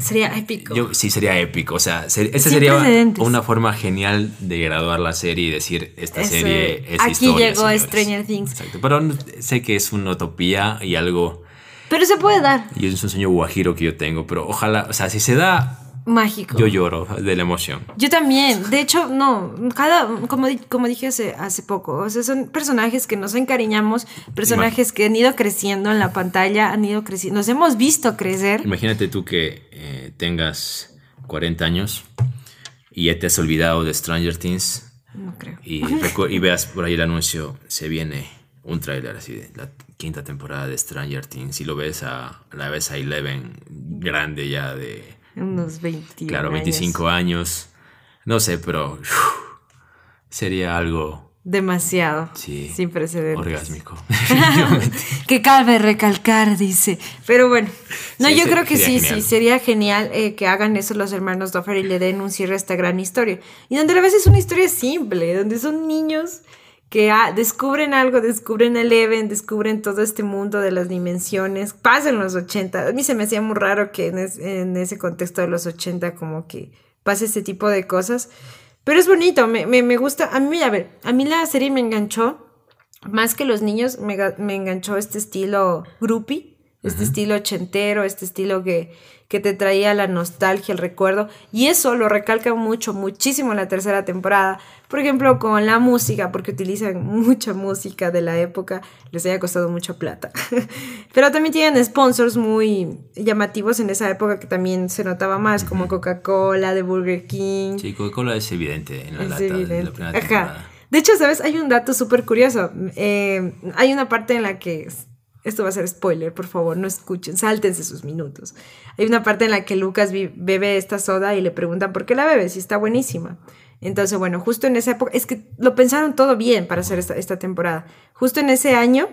Speaker 2: Sería épico.
Speaker 1: yo sí sería épico. O sea, ser- sería una forma genial de graduar la serie y decir, esta
Speaker 2: Eso,
Speaker 1: serie es
Speaker 2: aquí
Speaker 1: historia.
Speaker 2: llegó
Speaker 1: señores".
Speaker 2: Stranger Things.
Speaker 1: Exacto. Pero sé que es una utopía y algo...
Speaker 2: Pero se puede dar.
Speaker 1: Y es un sueño guajiro que yo tengo, pero ojalá, o sea, si se da,
Speaker 2: mágico.
Speaker 1: Yo lloro de la emoción.
Speaker 2: Yo también. De hecho, no. Cada, como, como dije hace, hace poco, o sea, son personajes que nos encariñamos, personajes que han ido creciendo en la pantalla, han ido creciendo, nos hemos visto crecer.
Speaker 1: Imagínate tú que eh, tengas 40 años y ya te has olvidado de Stranger Things
Speaker 2: No creo.
Speaker 1: y, (laughs) y veas por ahí el anuncio, se viene un tráiler así de la quinta temporada de Stranger Things y lo ves a la ves a Eleven grande ya de
Speaker 2: Unos 20.
Speaker 1: claro
Speaker 2: años.
Speaker 1: 25 años no sé pero sería algo
Speaker 2: Demasiado.
Speaker 1: Sí.
Speaker 2: Sin precedentes.
Speaker 1: orgásmico (laughs)
Speaker 2: que cabe recalcar, dice. Pero bueno, no,
Speaker 1: Sí,
Speaker 2: yo creo que sí,
Speaker 1: genial.
Speaker 2: sí, sería genial eh, que hagan eso los hermanos Doffer y le den un cierre a esta gran historia. Y donde a veces es una historia simple, donde son niños que ah, descubren algo, descubren el Eleven, descubren todo este mundo de las dimensiones. Pasa en los 80. A mí se me hacía muy raro que en, es- en ese contexto de los 80 como que pase ese tipo de cosas. Pero es bonito, me, me, me gusta. A mí, a ver, a mí la serie me enganchó. Más que los niños, me, me enganchó este estilo groupie, este estilo ochentero, este estilo que, que te traía la nostalgia, el recuerdo. Y eso lo recalca mucho, muchísimo en la tercera temporada. Por ejemplo, con la música, porque utilizan mucha música de la época, les haya costado mucha plata. (laughs) Pero también tienen sponsors muy llamativos en esa época que también se notaba más, como Coca-Cola, de Burger King.
Speaker 1: sí Coca-Cola es evidente en la
Speaker 2: Es
Speaker 1: lata de
Speaker 2: evidente.
Speaker 1: la primera
Speaker 2: Ajá.
Speaker 1: temporada
Speaker 2: De hecho, ¿sabes? Hay un dato súper curioso. Eh, hay una parte en la que. Esto va a ser spoiler, por favor, no escuchen, sáltense sus minutos. Hay una parte en la que Lucas bebe esta soda y le preguntan por qué la bebe, si está buenísima. Entonces, bueno, justo en esa época, es que lo pensaron todo bien para hacer esta, esta temporada. Justo en ese año,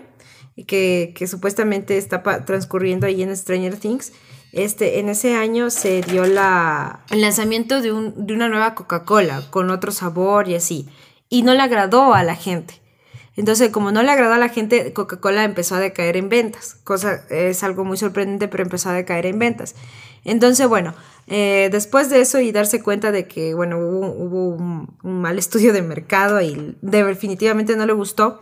Speaker 2: que, que supuestamente está transcurriendo ahí en Stranger Things, este, en ese año se dio la, el lanzamiento de, un, de una nueva Coca-Cola con otro sabor y así. Y no le agradó a la gente. Entonces, como no le agradó a la gente, Coca-Cola empezó a decaer en ventas. Cosa, es algo muy sorprendente, pero empezó a decaer en ventas. Entonces, bueno, eh, después de eso y darse cuenta de que, bueno, hubo, hubo un, un mal estudio de mercado y de- definitivamente no le gustó,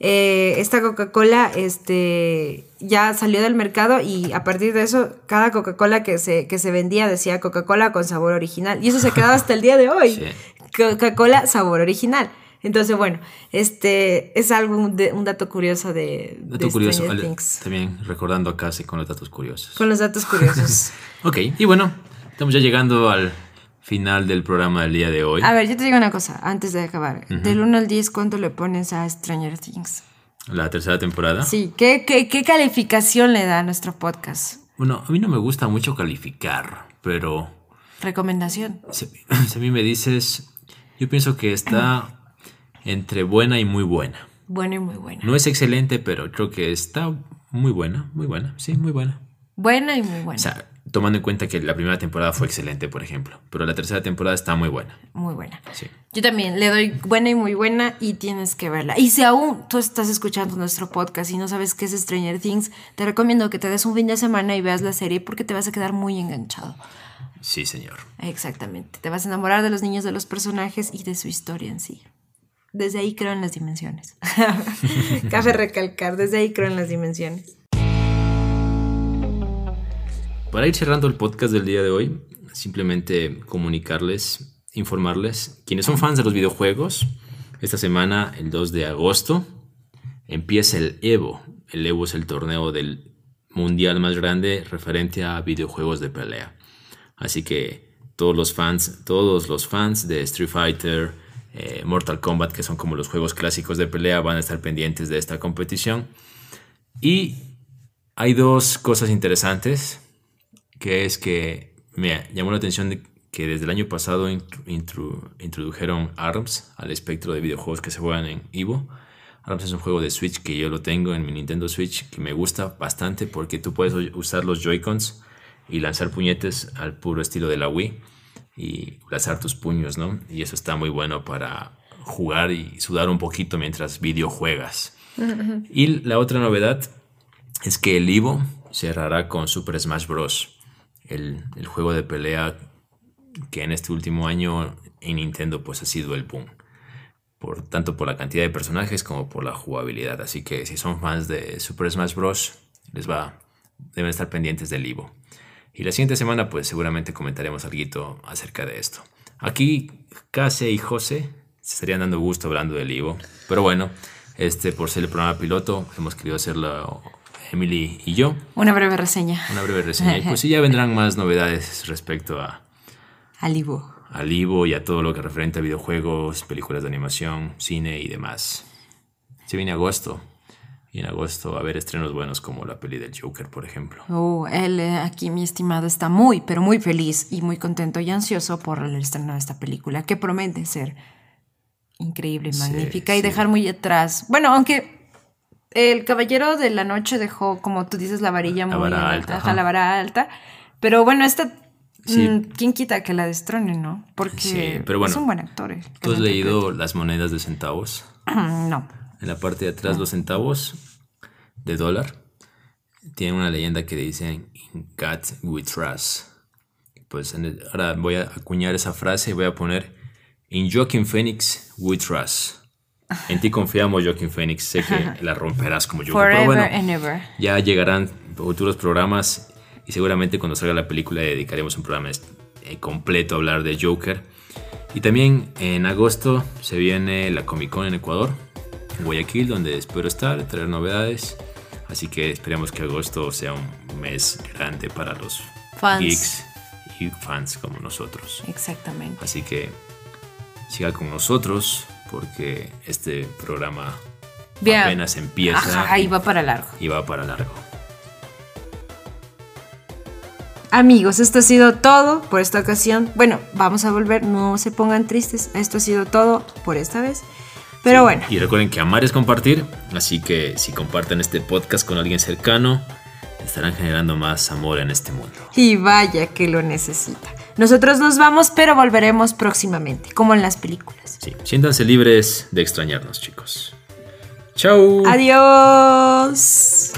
Speaker 2: eh, esta Coca-Cola este, ya salió del mercado y a partir de eso, cada Coca-Cola que se, que se vendía decía Coca-Cola con sabor original. Y eso se quedaba hasta el día de hoy. (laughs)
Speaker 1: Sí.
Speaker 2: Coca-Cola sabor original. Entonces, bueno, este es algo, un, de- un dato curioso de,
Speaker 1: dato
Speaker 2: de
Speaker 1: curioso
Speaker 2: Things.
Speaker 1: también recordando acá sí, con los datos curiosos
Speaker 2: Con los datos curiosos. (laughs)
Speaker 1: Ok, y bueno, estamos ya llegando al final del programa del día de hoy.
Speaker 2: A ver, yo te digo una cosa antes de acabar. Del 1 al 10, ¿cuánto le pones a Stranger Things?
Speaker 1: La tercera temporada.
Speaker 2: Sí, ¿qué, qué, qué calificación le da a nuestro podcast?
Speaker 1: Bueno, a mí no me gusta mucho calificar, pero
Speaker 2: Recomendación.
Speaker 1: si, (laughs) si a mí me dices, yo pienso que está entre buena y muy buena.
Speaker 2: Bueno y muy buena.
Speaker 1: No es excelente, pero creo que está muy buena, muy buena, sí, muy buena.
Speaker 2: Buena y muy buena.
Speaker 1: O sea, tomando en cuenta que la primera temporada fue excelente, por ejemplo, pero la tercera temporada está muy buena.
Speaker 2: muy buena.
Speaker 1: Sí.
Speaker 2: Yo también le doy buena y muy buena y tienes que verla. Y si aún tú estás escuchando nuestro podcast y no sabes qué es Stranger Things, te recomiendo que te des un fin de semana y veas la serie porque te vas a quedar muy enganchado.
Speaker 1: Sí, señor.
Speaker 2: Exactamente. Te vas a enamorar de los niños, de los personajes y de su historia en sí. Desde ahí creo en las dimensiones. (laughs) Cabe recalcar, desde ahí creo en las dimensiones.
Speaker 1: Para ir cerrando el podcast del día de hoy, simplemente comunicarles, informarles, quienes son fans de los videojuegos, esta semana, el 2 de agosto, empieza el Evo. El Evo es el torneo del mundial más grande referente a videojuegos de pelea. Así que todos los fans, todos los fans de Street Fighter, eh, Mortal Kombat, que son como los juegos clásicos de pelea, van a estar pendientes de esta competición. Y hay dos cosas interesantes que es que me llamó la atención que desde el año pasado introdujeron ARMS al espectro de videojuegos que se juegan en Evo. ARMS es un juego de Switch que yo lo tengo en mi Nintendo Switch que me gusta bastante porque tú puedes usar los Joy-Cons y lanzar puñetes al puro estilo de la Wii y lanzar tus puños, ¿no? Y eso está muy bueno para jugar y sudar un poquito mientras videojuegas. (laughs) Y la otra novedad es que el Evo cerrará con Super Smash Bros. El, el juego de pelea que en este último año en Nintendo pues ha sido el boom. Por, tanto por la cantidad de personajes como por la jugabilidad. Así que si son fans de Super Smash Bros. les va deben estar pendientes del Evo. Y la siguiente semana, pues seguramente comentaremos algo acerca de esto. Aquí, Case y José se estarían dando gusto hablando del Ivo. Pero bueno, este por ser el programa piloto, hemos querido hacerlo Emily y yo.
Speaker 2: Una breve reseña.
Speaker 1: Una breve reseña. Y pues sí, ya vendrán más novedades respecto a...
Speaker 2: Al Ivo.
Speaker 1: Al Ivo y a todo lo que referente a videojuegos, películas de animación, cine y demás. Se viene agosto. Y en agosto va a haber estrenos buenos como la peli del Joker, por ejemplo.
Speaker 2: Oh, él eh, aquí, mi estimado, está muy, pero muy feliz y muy contento y ansioso por el estreno de esta película, que promete ser increíble, magnífica y dejar muy atrás. Bueno, aunque el Caballero de la Noche dejó, como tú dices, la varilla muy
Speaker 1: alta.
Speaker 2: la vara alta. Pero bueno, esta mm, ¿Quién quita que la destrone, no? Porque es un buen actor. Eh,
Speaker 1: ¿Tú has leído las monedas de centavos? (clears throat)
Speaker 2: no
Speaker 1: en la parte de atrás los centavos de dólar. Tiene una leyenda que dice In God we trust. Pues ahora voy a acuñar esa frase y voy a poner In Joaquin Phoenix we trust. En ti confiamos, Joaquin Phoenix. Sé que (laughs) la romperás como yo.
Speaker 2: Pero bueno,
Speaker 1: ya llegarán futuros programas y seguramente cuando salga la película dedicaremos un programa eh, completo a hablar de Joker. Y también en agosto se viene la Comic Con en Ecuador. Guayaquil, donde espero estar, traer novedades. Así que esperemos que agosto sea un mes grande para los
Speaker 2: fans.
Speaker 1: geeks y fans como nosotros.
Speaker 2: Exactamente.
Speaker 1: Así que siga con nosotros porque este programa apenas empieza.
Speaker 2: Ajá, y va para largo.
Speaker 1: Y va para largo.
Speaker 2: Amigos, esto ha sido todo por esta ocasión. Bueno, vamos a volver, no se pongan tristes. Esto ha sido todo por esta vez. Pero bueno.
Speaker 1: Y recuerden que amar es compartir, así que si comparten este podcast con alguien cercano, estarán generando más amor en este mundo.
Speaker 2: Y vaya que lo necesita. Nosotros nos vamos, pero volveremos próximamente, como en las películas.
Speaker 1: Sí, siéntanse libres de extrañarnos, chicos. Chao.
Speaker 2: Adiós.